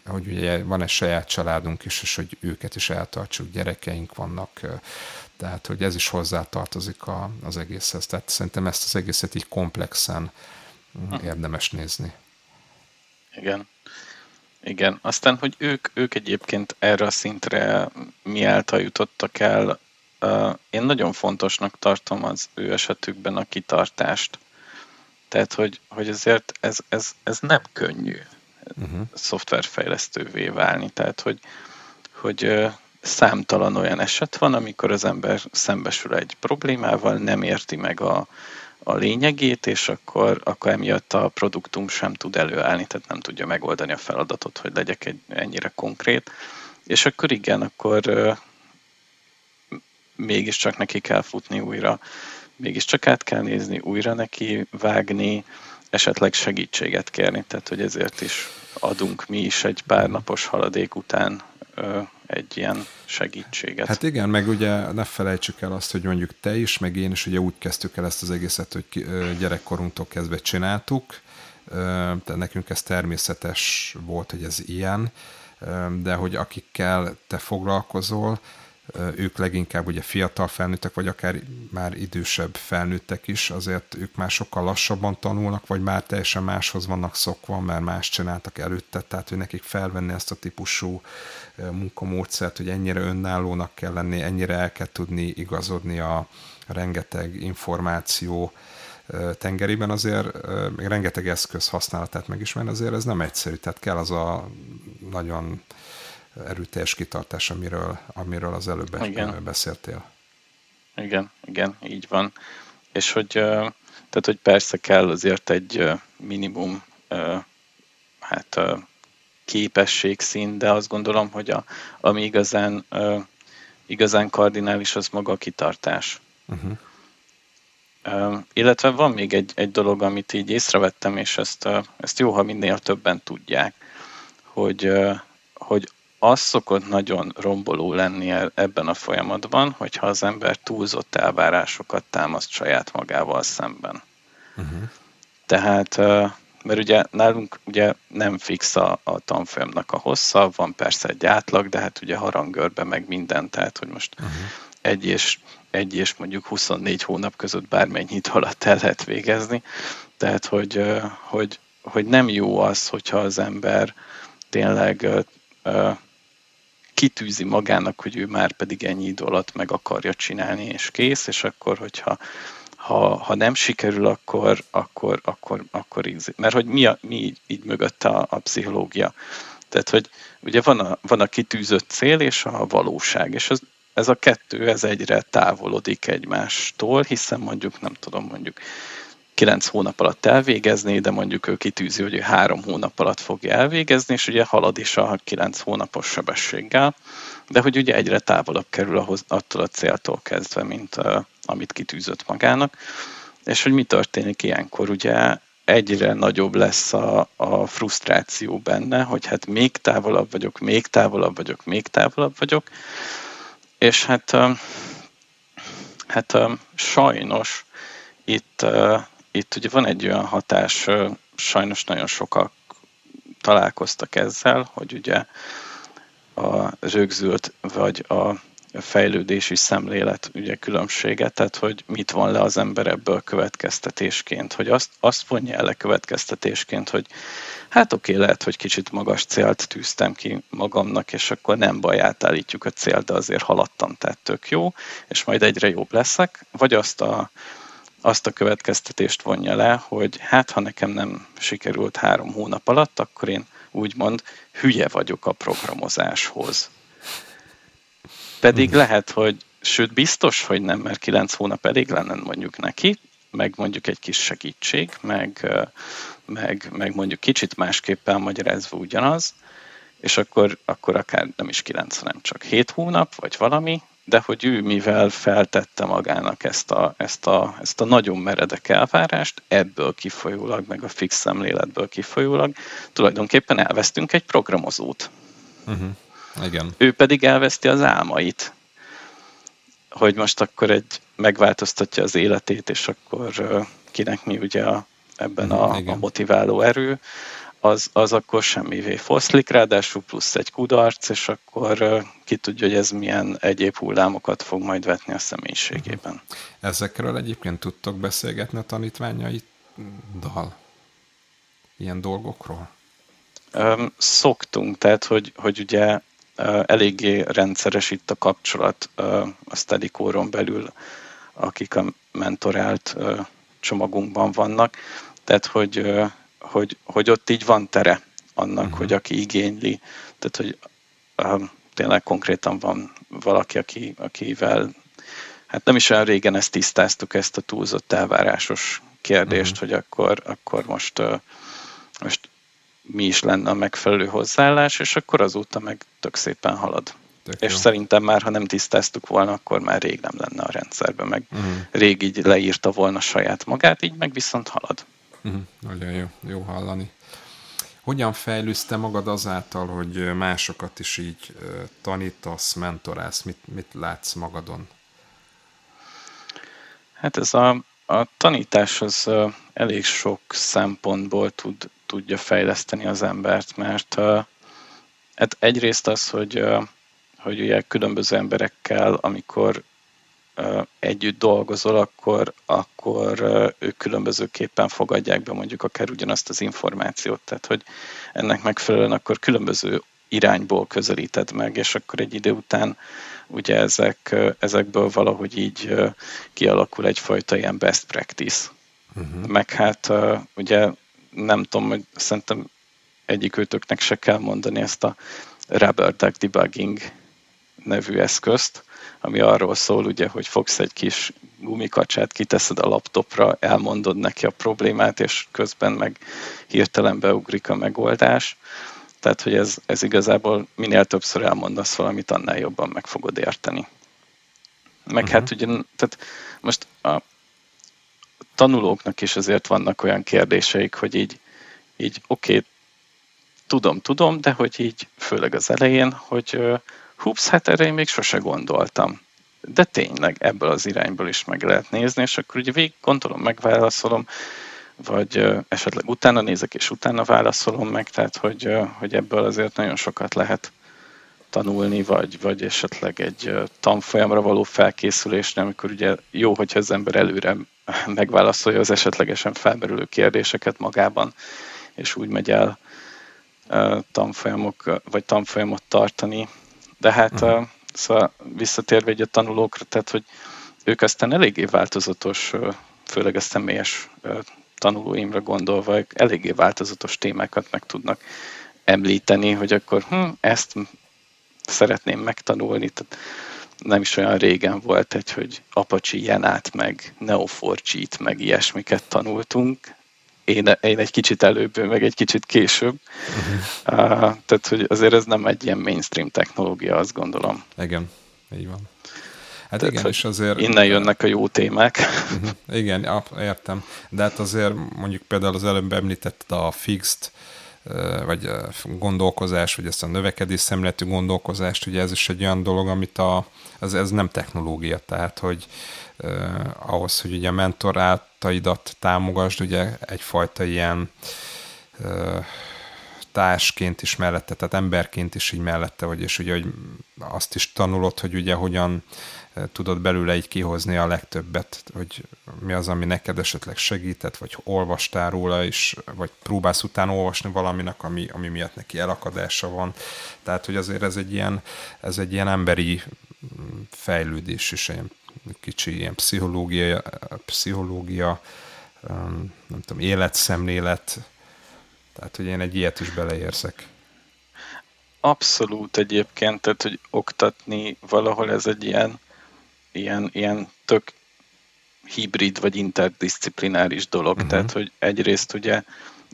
hogy ugye van egy saját családunk is, és hogy őket is eltartsuk, gyerekeink vannak, tehát hogy ez is hozzátartozik a, az egészhez. Tehát szerintem ezt az egészet így komplexen hm. érdemes nézni. Igen. Igen. Aztán, hogy ők, ők egyébként erre a szintre mi által jutottak el, én nagyon fontosnak tartom az ő esetükben a kitartást. Tehát, hogy, hogy azért ez, ez, ez nem könnyű uh-huh. szoftverfejlesztővé válni. Tehát, hogy, hogy számtalan olyan eset van, amikor az ember szembesül egy problémával, nem érti meg a, a lényegét, és akkor, akkor emiatt a produktum sem tud előállni, tehát nem tudja megoldani a feladatot, hogy legyek egy ennyire konkrét. És akkor igen, akkor mégiscsak neki kell futni újra, mégiscsak át kell nézni, újra neki vágni, esetleg segítséget kérni, tehát hogy ezért is adunk mi is egy pár napos haladék után egy ilyen segítséget. Hát igen, meg ugye ne felejtsük el azt, hogy mondjuk te is, meg én is ugye úgy kezdtük el ezt az egészet, hogy gyerekkorunktól kezdve csináltuk, tehát nekünk ez természetes volt, hogy ez ilyen, de hogy akikkel te foglalkozol, ők leginkább ugye fiatal felnőttek, vagy akár már idősebb felnőttek is, azért ők már sokkal lassabban tanulnak, vagy már teljesen máshoz vannak szokva, mert más csináltak előtte, tehát hogy nekik felvenni ezt a típusú munkamódszert, hogy ennyire önállónak kell lenni, ennyire el kell tudni igazodni a rengeteg információ tengerében azért még rengeteg eszköz használatát megismerni, azért ez nem egyszerű, tehát kell az a nagyon erőteljes kitartás, amiről, amiről az előbb igen. beszéltél. Igen, igen, így van. És hogy, tehát, hogy persze kell azért egy minimum hát képességszín, de azt gondolom, hogy a, ami igazán, igazán kardinális, az maga a kitartás. Uh-huh. Illetve van még egy, egy dolog, amit így észrevettem, és ezt, ezt jó, ha minél többen tudják, hogy, hogy az szokott nagyon romboló lenni e, ebben a folyamatban, hogyha az ember túlzott elvárásokat támaszt saját magával szemben. Uh-huh. Tehát, mert ugye nálunk ugye nem fix a, a tanfolyamnak a hossza, van persze egy átlag, de hát ugye harangörbe meg minden, tehát hogy most uh-huh. egy és egy és mondjuk 24 hónap között bármennyi idő alatt el lehet végezni. Tehát, hogy, hogy, hogy nem jó az, hogyha az ember tényleg kitűzi magának, hogy ő már pedig ennyi idő alatt meg akarja csinálni, és kész, és akkor, hogyha ha, ha nem sikerül, akkor, akkor, akkor, akkor így. Mert hogy mi, a, mi így, így mögötte a, a pszichológia. Tehát, hogy ugye van a, van a kitűzött cél és a valóság, és ez, ez a kettő, ez egyre távolodik egymástól, hiszen mondjuk, nem tudom, mondjuk kilenc hónap alatt elvégezni, de mondjuk ő kitűzi, hogy ő három hónap alatt fogja elvégezni, és ugye halad is a kilenc hónapos sebességgel, de hogy ugye egyre távolabb kerül ahhoz, attól a céltól kezdve, mint uh, amit kitűzött magának. És hogy mi történik ilyenkor, ugye egyre nagyobb lesz a, a frusztráció benne, hogy hát még távolabb vagyok, még távolabb vagyok, még távolabb vagyok, és hát, hát sajnos itt itt ugye van egy olyan hatás, sajnos nagyon sokak találkoztak ezzel, hogy ugye a rögzült vagy a fejlődési szemlélet ugye különbsége, tehát hogy mit von le az ember ebből következtetésként, hogy azt, azt vonja el következtetésként, hogy hát oké, lehet, hogy kicsit magas célt tűztem ki magamnak, és akkor nem baj, átállítjuk a célt, de azért haladtam, tehát tök jó, és majd egyre jobb leszek, vagy azt a azt a következtetést vonja le, hogy hát ha nekem nem sikerült három hónap alatt, akkor én úgymond hülye vagyok a programozáshoz. Pedig mhm. lehet, hogy, sőt biztos, hogy nem, mert kilenc hónap elég lenne mondjuk neki, meg mondjuk egy kis segítség, meg, meg, meg mondjuk kicsit másképp elmagyarázva ugyanaz, és akkor, akkor akár nem is kilenc, hanem csak hét hónap, vagy valami, de hogy ő mivel feltette magának ezt a, ezt a, ezt a nagyon meredek elvárást, ebből kifolyólag, meg a fix szemléletből kifolyólag, tulajdonképpen elvesztünk egy programozót. Uh-huh. Igen. Ő pedig elveszti az álmait, hogy most akkor egy megváltoztatja az életét, és akkor kinek mi ugye a, ebben a, a motiváló erő, az, az akkor semmivé foszlik, ráadásul plusz egy kudarc, és akkor ki tudja, hogy ez milyen egyéb hullámokat fog majd vetni a személyiségében. Ezekről egyébként tudtok beszélgetni a tanítványaiddal? Ilyen dolgokról? Szoktunk, tehát hogy, hogy ugye eléggé rendszeres itt a kapcsolat a Steadicóron belül, akik a mentorált csomagunkban vannak, tehát hogy hogy, hogy ott így van tere annak, uh-huh. hogy aki igényli, tehát hogy um, tényleg konkrétan van valaki, aki, akivel, hát nem is olyan régen ezt tisztáztuk, ezt a túlzott elvárásos kérdést, uh-huh. hogy akkor, akkor most, uh, most mi is lenne a megfelelő hozzáállás, és akkor azóta meg tök szépen halad. Tök és jó. szerintem már, ha nem tisztáztuk volna, akkor már rég nem lenne a rendszerben, meg uh-huh. rég így leírta volna saját magát, így meg viszont halad. Uh-huh. Nagyon jó, jó hallani. Hogyan fejlődsz magad azáltal, hogy másokat is így tanítasz, mentorálsz? Mit, mit látsz magadon? Hát ez a, a tanítás az elég sok szempontból tud, tudja fejleszteni az embert, mert hát egyrészt az, hogy hogy ugye különböző emberekkel, amikor együtt dolgozol, akkor, akkor ők különbözőképpen fogadják be mondjuk akár ugyanazt az információt. Tehát, hogy ennek megfelelően akkor különböző irányból közelíted meg, és akkor egy idő után ugye ezek, ezekből valahogy így kialakul egyfajta ilyen best practice. Uh-huh. Meg hát ugye nem tudom, hogy szerintem egyik őtöknek se kell mondani ezt a Rubber Duck Debugging nevű eszközt, ami arról szól, ugye, hogy fogsz egy kis gumikacsát, kiteszed a laptopra, elmondod neki a problémát, és közben meg hirtelen beugrik a megoldás. Tehát, hogy ez, ez igazából minél többször elmondasz valamit, annál jobban meg fogod érteni. Meg uh-huh. hát ugye, tehát most a tanulóknak is azért vannak olyan kérdéseik, hogy így, így oké, okay, tudom, tudom, de hogy így, főleg az elején, hogy hups, hát erre én még sose gondoltam. De tényleg ebből az irányból is meg lehet nézni, és akkor ugye végig gondolom, megválaszolom, vagy esetleg utána nézek, és utána válaszolom meg, tehát hogy, hogy ebből azért nagyon sokat lehet tanulni, vagy, vagy esetleg egy tanfolyamra való felkészülésre, amikor ugye jó, hogyha az ember előre megválaszolja az esetlegesen felmerülő kérdéseket magában, és úgy megy el tanfolyamok, vagy tanfolyamot tartani. De hát uh-huh. szóval visszatérve egy a tanulókra, tehát hogy ők aztán eléggé változatos, főleg a személyes tanulóimra gondolva, eléggé változatos témákat meg tudnak említeni, hogy akkor hm, ezt szeretném megtanulni. Tehát nem is olyan régen volt egy, hogy Apache Jenát, meg Neo4j-t, meg ilyesmiket tanultunk. Én, én egy kicsit előbb, meg egy kicsit később. Uh-huh. Uh, tehát, hogy azért ez nem egy ilyen mainstream technológia, azt gondolom. Igen, így van. Hát Tehát, igen, és azért... Innen jönnek a jó témák. Mhm. igen, értem. De hát azért mondjuk például az előbb említetted a fixed, vagy gondolkozás, vagy ezt a növekedés szemletű gondolkozást, ugye ez is egy olyan dolog, amit a, ez, ez nem technológia, tehát hogy eh, ahhoz, hogy ugye a mentorátaidat támogasd, ugye egyfajta ilyen eh, társként is mellette, tehát emberként is így mellette vagy, és ugye hogy azt is tanulod, hogy ugye hogyan tudod belőle így kihozni a legtöbbet, hogy mi az, ami neked esetleg segített, vagy olvastál róla is, vagy próbálsz utána olvasni valaminek, ami, ami miatt neki elakadása van. Tehát, hogy azért ez egy ilyen, ez egy ilyen emberi fejlődés is, egy kicsi ilyen pszichológia, pszichológia nem tudom, életszemlélet, tehát, hogy én egy ilyet is beleérzek. Abszolút egyébként, tehát, hogy oktatni valahol ez egy ilyen ilyen, ilyen tök hibrid vagy interdisziplináris dolog. Uh-huh. Tehát, hogy egyrészt ugye,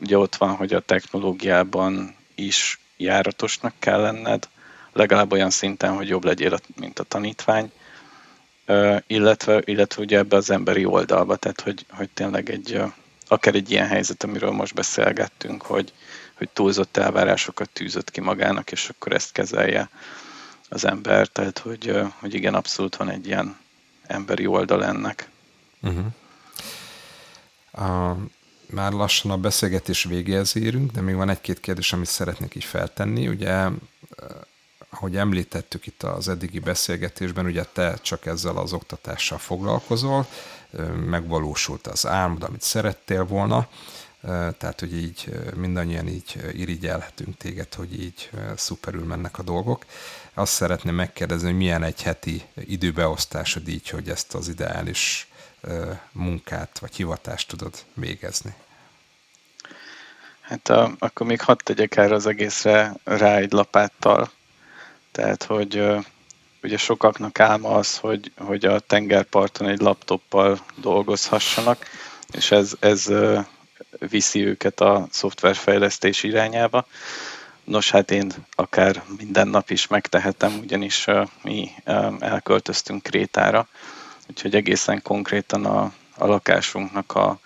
ugye ott van, hogy a technológiában is járatosnak kell lenned, legalább olyan szinten, hogy jobb legyél, mint a tanítvány, illetve, illetve ugye ebbe az emberi oldalba, tehát hogy, hogy tényleg egy, akár egy ilyen helyzet, amiről most beszélgettünk, hogy, hogy túlzott elvárásokat tűzött ki magának, és akkor ezt kezelje az ember, tehát hogy, hogy igen, abszolút van egy ilyen emberi oldal ennek. Uh-huh. A, már lassan a beszélgetés végéhez érünk, de még van egy-két kérdés, amit szeretnék így feltenni. Ugye, ahogy említettük itt az eddigi beszélgetésben, ugye te csak ezzel az oktatással foglalkozol, megvalósult az álmod, amit szerettél volna, tehát, hogy így mindannyian így irigyelhetünk téged, hogy így szuperül mennek a dolgok. Azt szeretném megkérdezni, hogy milyen egy heti időbeosztásod így, hogy ezt az ideális munkát vagy hivatást tudod végezni. Hát a, akkor még hadd tegyek erre az egészre rá egy lapáttal. Tehát, hogy ugye sokaknak álma az, hogy, hogy a tengerparton egy laptoppal dolgozhassanak, és ez, ez viszi őket a szoftverfejlesztés irányába. Nos, hát én akár minden nap is megtehetem, ugyanis mi elköltöztünk Krétára, úgyhogy egészen konkrétan a, a lakásunknak a,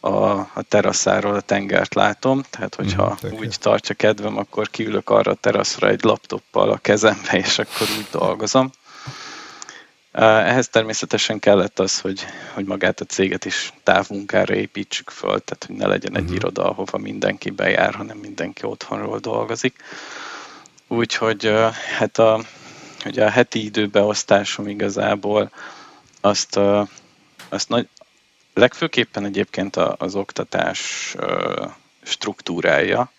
a, a teraszáról a tengert látom, tehát hogyha mm, úgy tartja kedvem, akkor kiülök arra a teraszra egy laptoppal a kezembe, és akkor úgy dolgozom. Ehhez természetesen kellett az, hogy, hogy magát a céget is távmunkára építsük föl, tehát hogy ne legyen egy uh-huh. iroda, ahova mindenki bejár, hanem mindenki otthonról dolgozik. Úgyhogy hát a, ugye a heti időbeosztásom igazából azt, azt nagy, legfőképpen egyébként az oktatás struktúrája,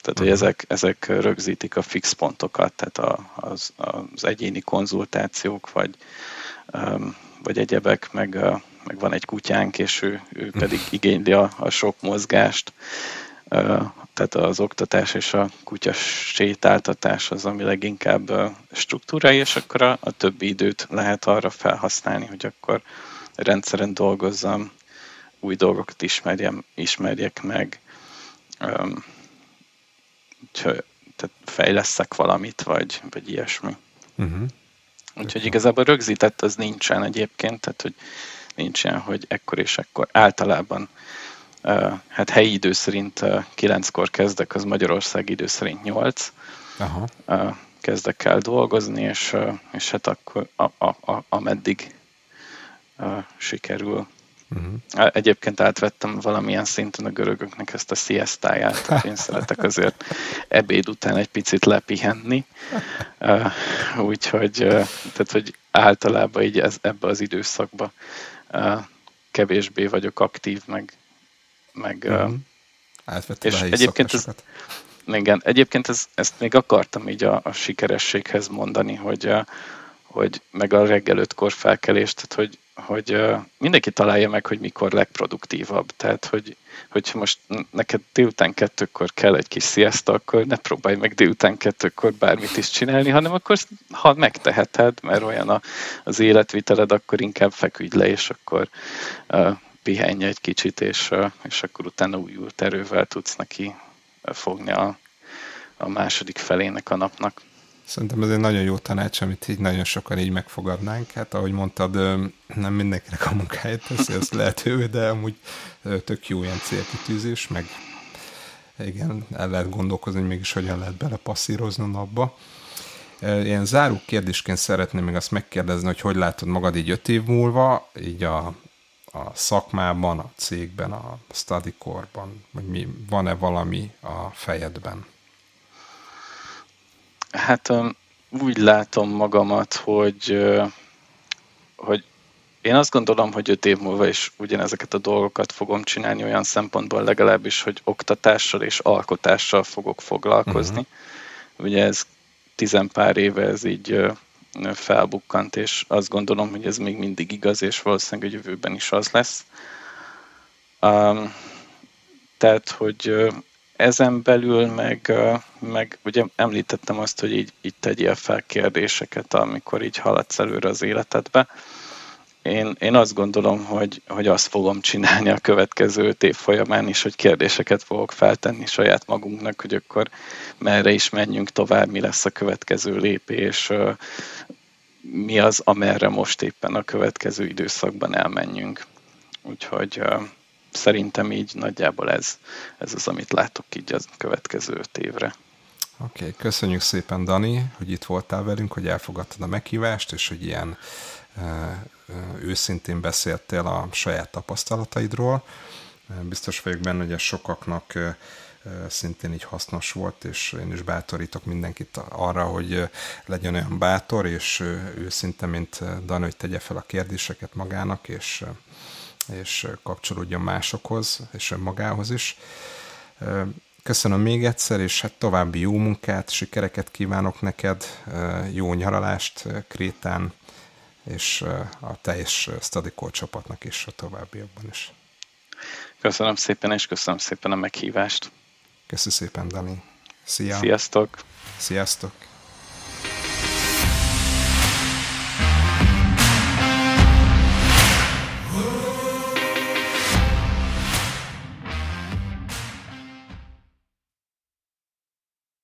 tehát, hogy mhm. ezek, ezek rögzítik a fix pontokat, tehát a, az, az egyéni konzultációk, vagy, vagy egyebek, meg, meg van egy kutyánk, és ő, ő pedig igényli a, a sok mozgást, tehát az oktatás és a kutya sétáltatás az, ami leginkább struktúrája, és akkor a, a többi időt lehet arra felhasználni, hogy akkor rendszeren dolgozzam, új dolgokat ismerjem, ismerjek meg, tehát fejleszek valamit, vagy, vagy ilyesmi. Uh-huh. Úgyhogy igazából rögzített az nincsen egyébként, tehát hogy nincsen, hogy ekkor és ekkor. Általában hát helyi idő szerint kilenckor kezdek, az Magyarország idő szerint nyolc. Aha. Kezdek el dolgozni, és, és hát akkor a, a, a, ameddig sikerül. Uh-huh. Egyébként átvettem valamilyen szinten a görögöknek ezt a siestáját. Én szeretek azért ebéd után egy picit lepihenni. Úgyhogy tehát, hogy általában így ez, ebbe az időszakba kevésbé vagyok aktív, meg, meg uh-huh. és a egyébként ez, igen, egyébként ez, ezt még akartam így a, a sikerességhez mondani, hogy, hogy meg a reggel ötkor felkelést, tehát hogy, hogy mindenki találja meg, hogy mikor legproduktívabb. Tehát, hogy, hogy most neked délután kettőkor kell egy kis sziaszta, akkor ne próbálj meg délután kettőkor bármit is csinálni, hanem akkor, ha megteheted, mert olyan a, az életviteled, akkor inkább feküdj le, és akkor uh, pihenj egy kicsit, és, uh, és akkor utána újult erővel tudsz neki fogni a, a második felének a napnak. Szerintem ez egy nagyon jó tanács, amit így nagyon sokan így megfogadnánk. Hát ahogy mondtad, nem mindenkinek a munkáját teszi, ez lehető, de amúgy tök jó ilyen célkitűzés, meg igen, el lehet gondolkozni, hogy mégis hogyan lehet belepasszírozni a napba. Ilyen záró kérdésként szeretném még azt megkérdezni, hogy hogy látod magad így öt év múlva, így a, a szakmában, a cégben, a studykorban, vagy mi, van-e valami a fejedben? Hát úgy látom magamat, hogy, hogy én azt gondolom, hogy öt év múlva is ugyanezeket a dolgokat fogom csinálni olyan szempontból legalábbis, hogy oktatással és alkotással fogok foglalkozni. Uh-huh. Ugye ez tizenpár éve ez így felbukkant, és azt gondolom, hogy ez még mindig igaz, és valószínűleg a jövőben is az lesz. Um, tehát, hogy ezen belül meg, meg ugye említettem azt, hogy így, így tegyél fel kérdéseket, amikor így haladsz előre az életedbe. Én, én azt gondolom, hogy, hogy azt fogom csinálni a következő év folyamán is, hogy kérdéseket fogok feltenni saját magunknak, hogy akkor merre is menjünk tovább, mi lesz a következő lépés, mi az, amerre most éppen a következő időszakban elmenjünk. Úgyhogy szerintem így nagyjából ez, ez az, amit látok így a következő öt évre. Oké, okay, köszönjük szépen, Dani, hogy itt voltál velünk, hogy elfogadtad a meghívást, és hogy ilyen őszintén beszéltél a saját tapasztalataidról. Biztos vagyok benne, hogy ez sokaknak szintén így hasznos volt, és én is bátorítok mindenkit arra, hogy legyen olyan bátor, és őszinte, mint Dani, hogy tegye fel a kérdéseket magának, és és kapcsolódjon másokhoz, és önmagához is. Köszönöm még egyszer, és hát további jó munkát, sikereket kívánok neked, jó nyaralást Krétán, és a teljes Stadikol csapatnak is a továbbiakban is. Köszönöm szépen, és köszönöm szépen a meghívást. Köszönöm szépen, Dani. Szia! Sziasztok! Sziasztok!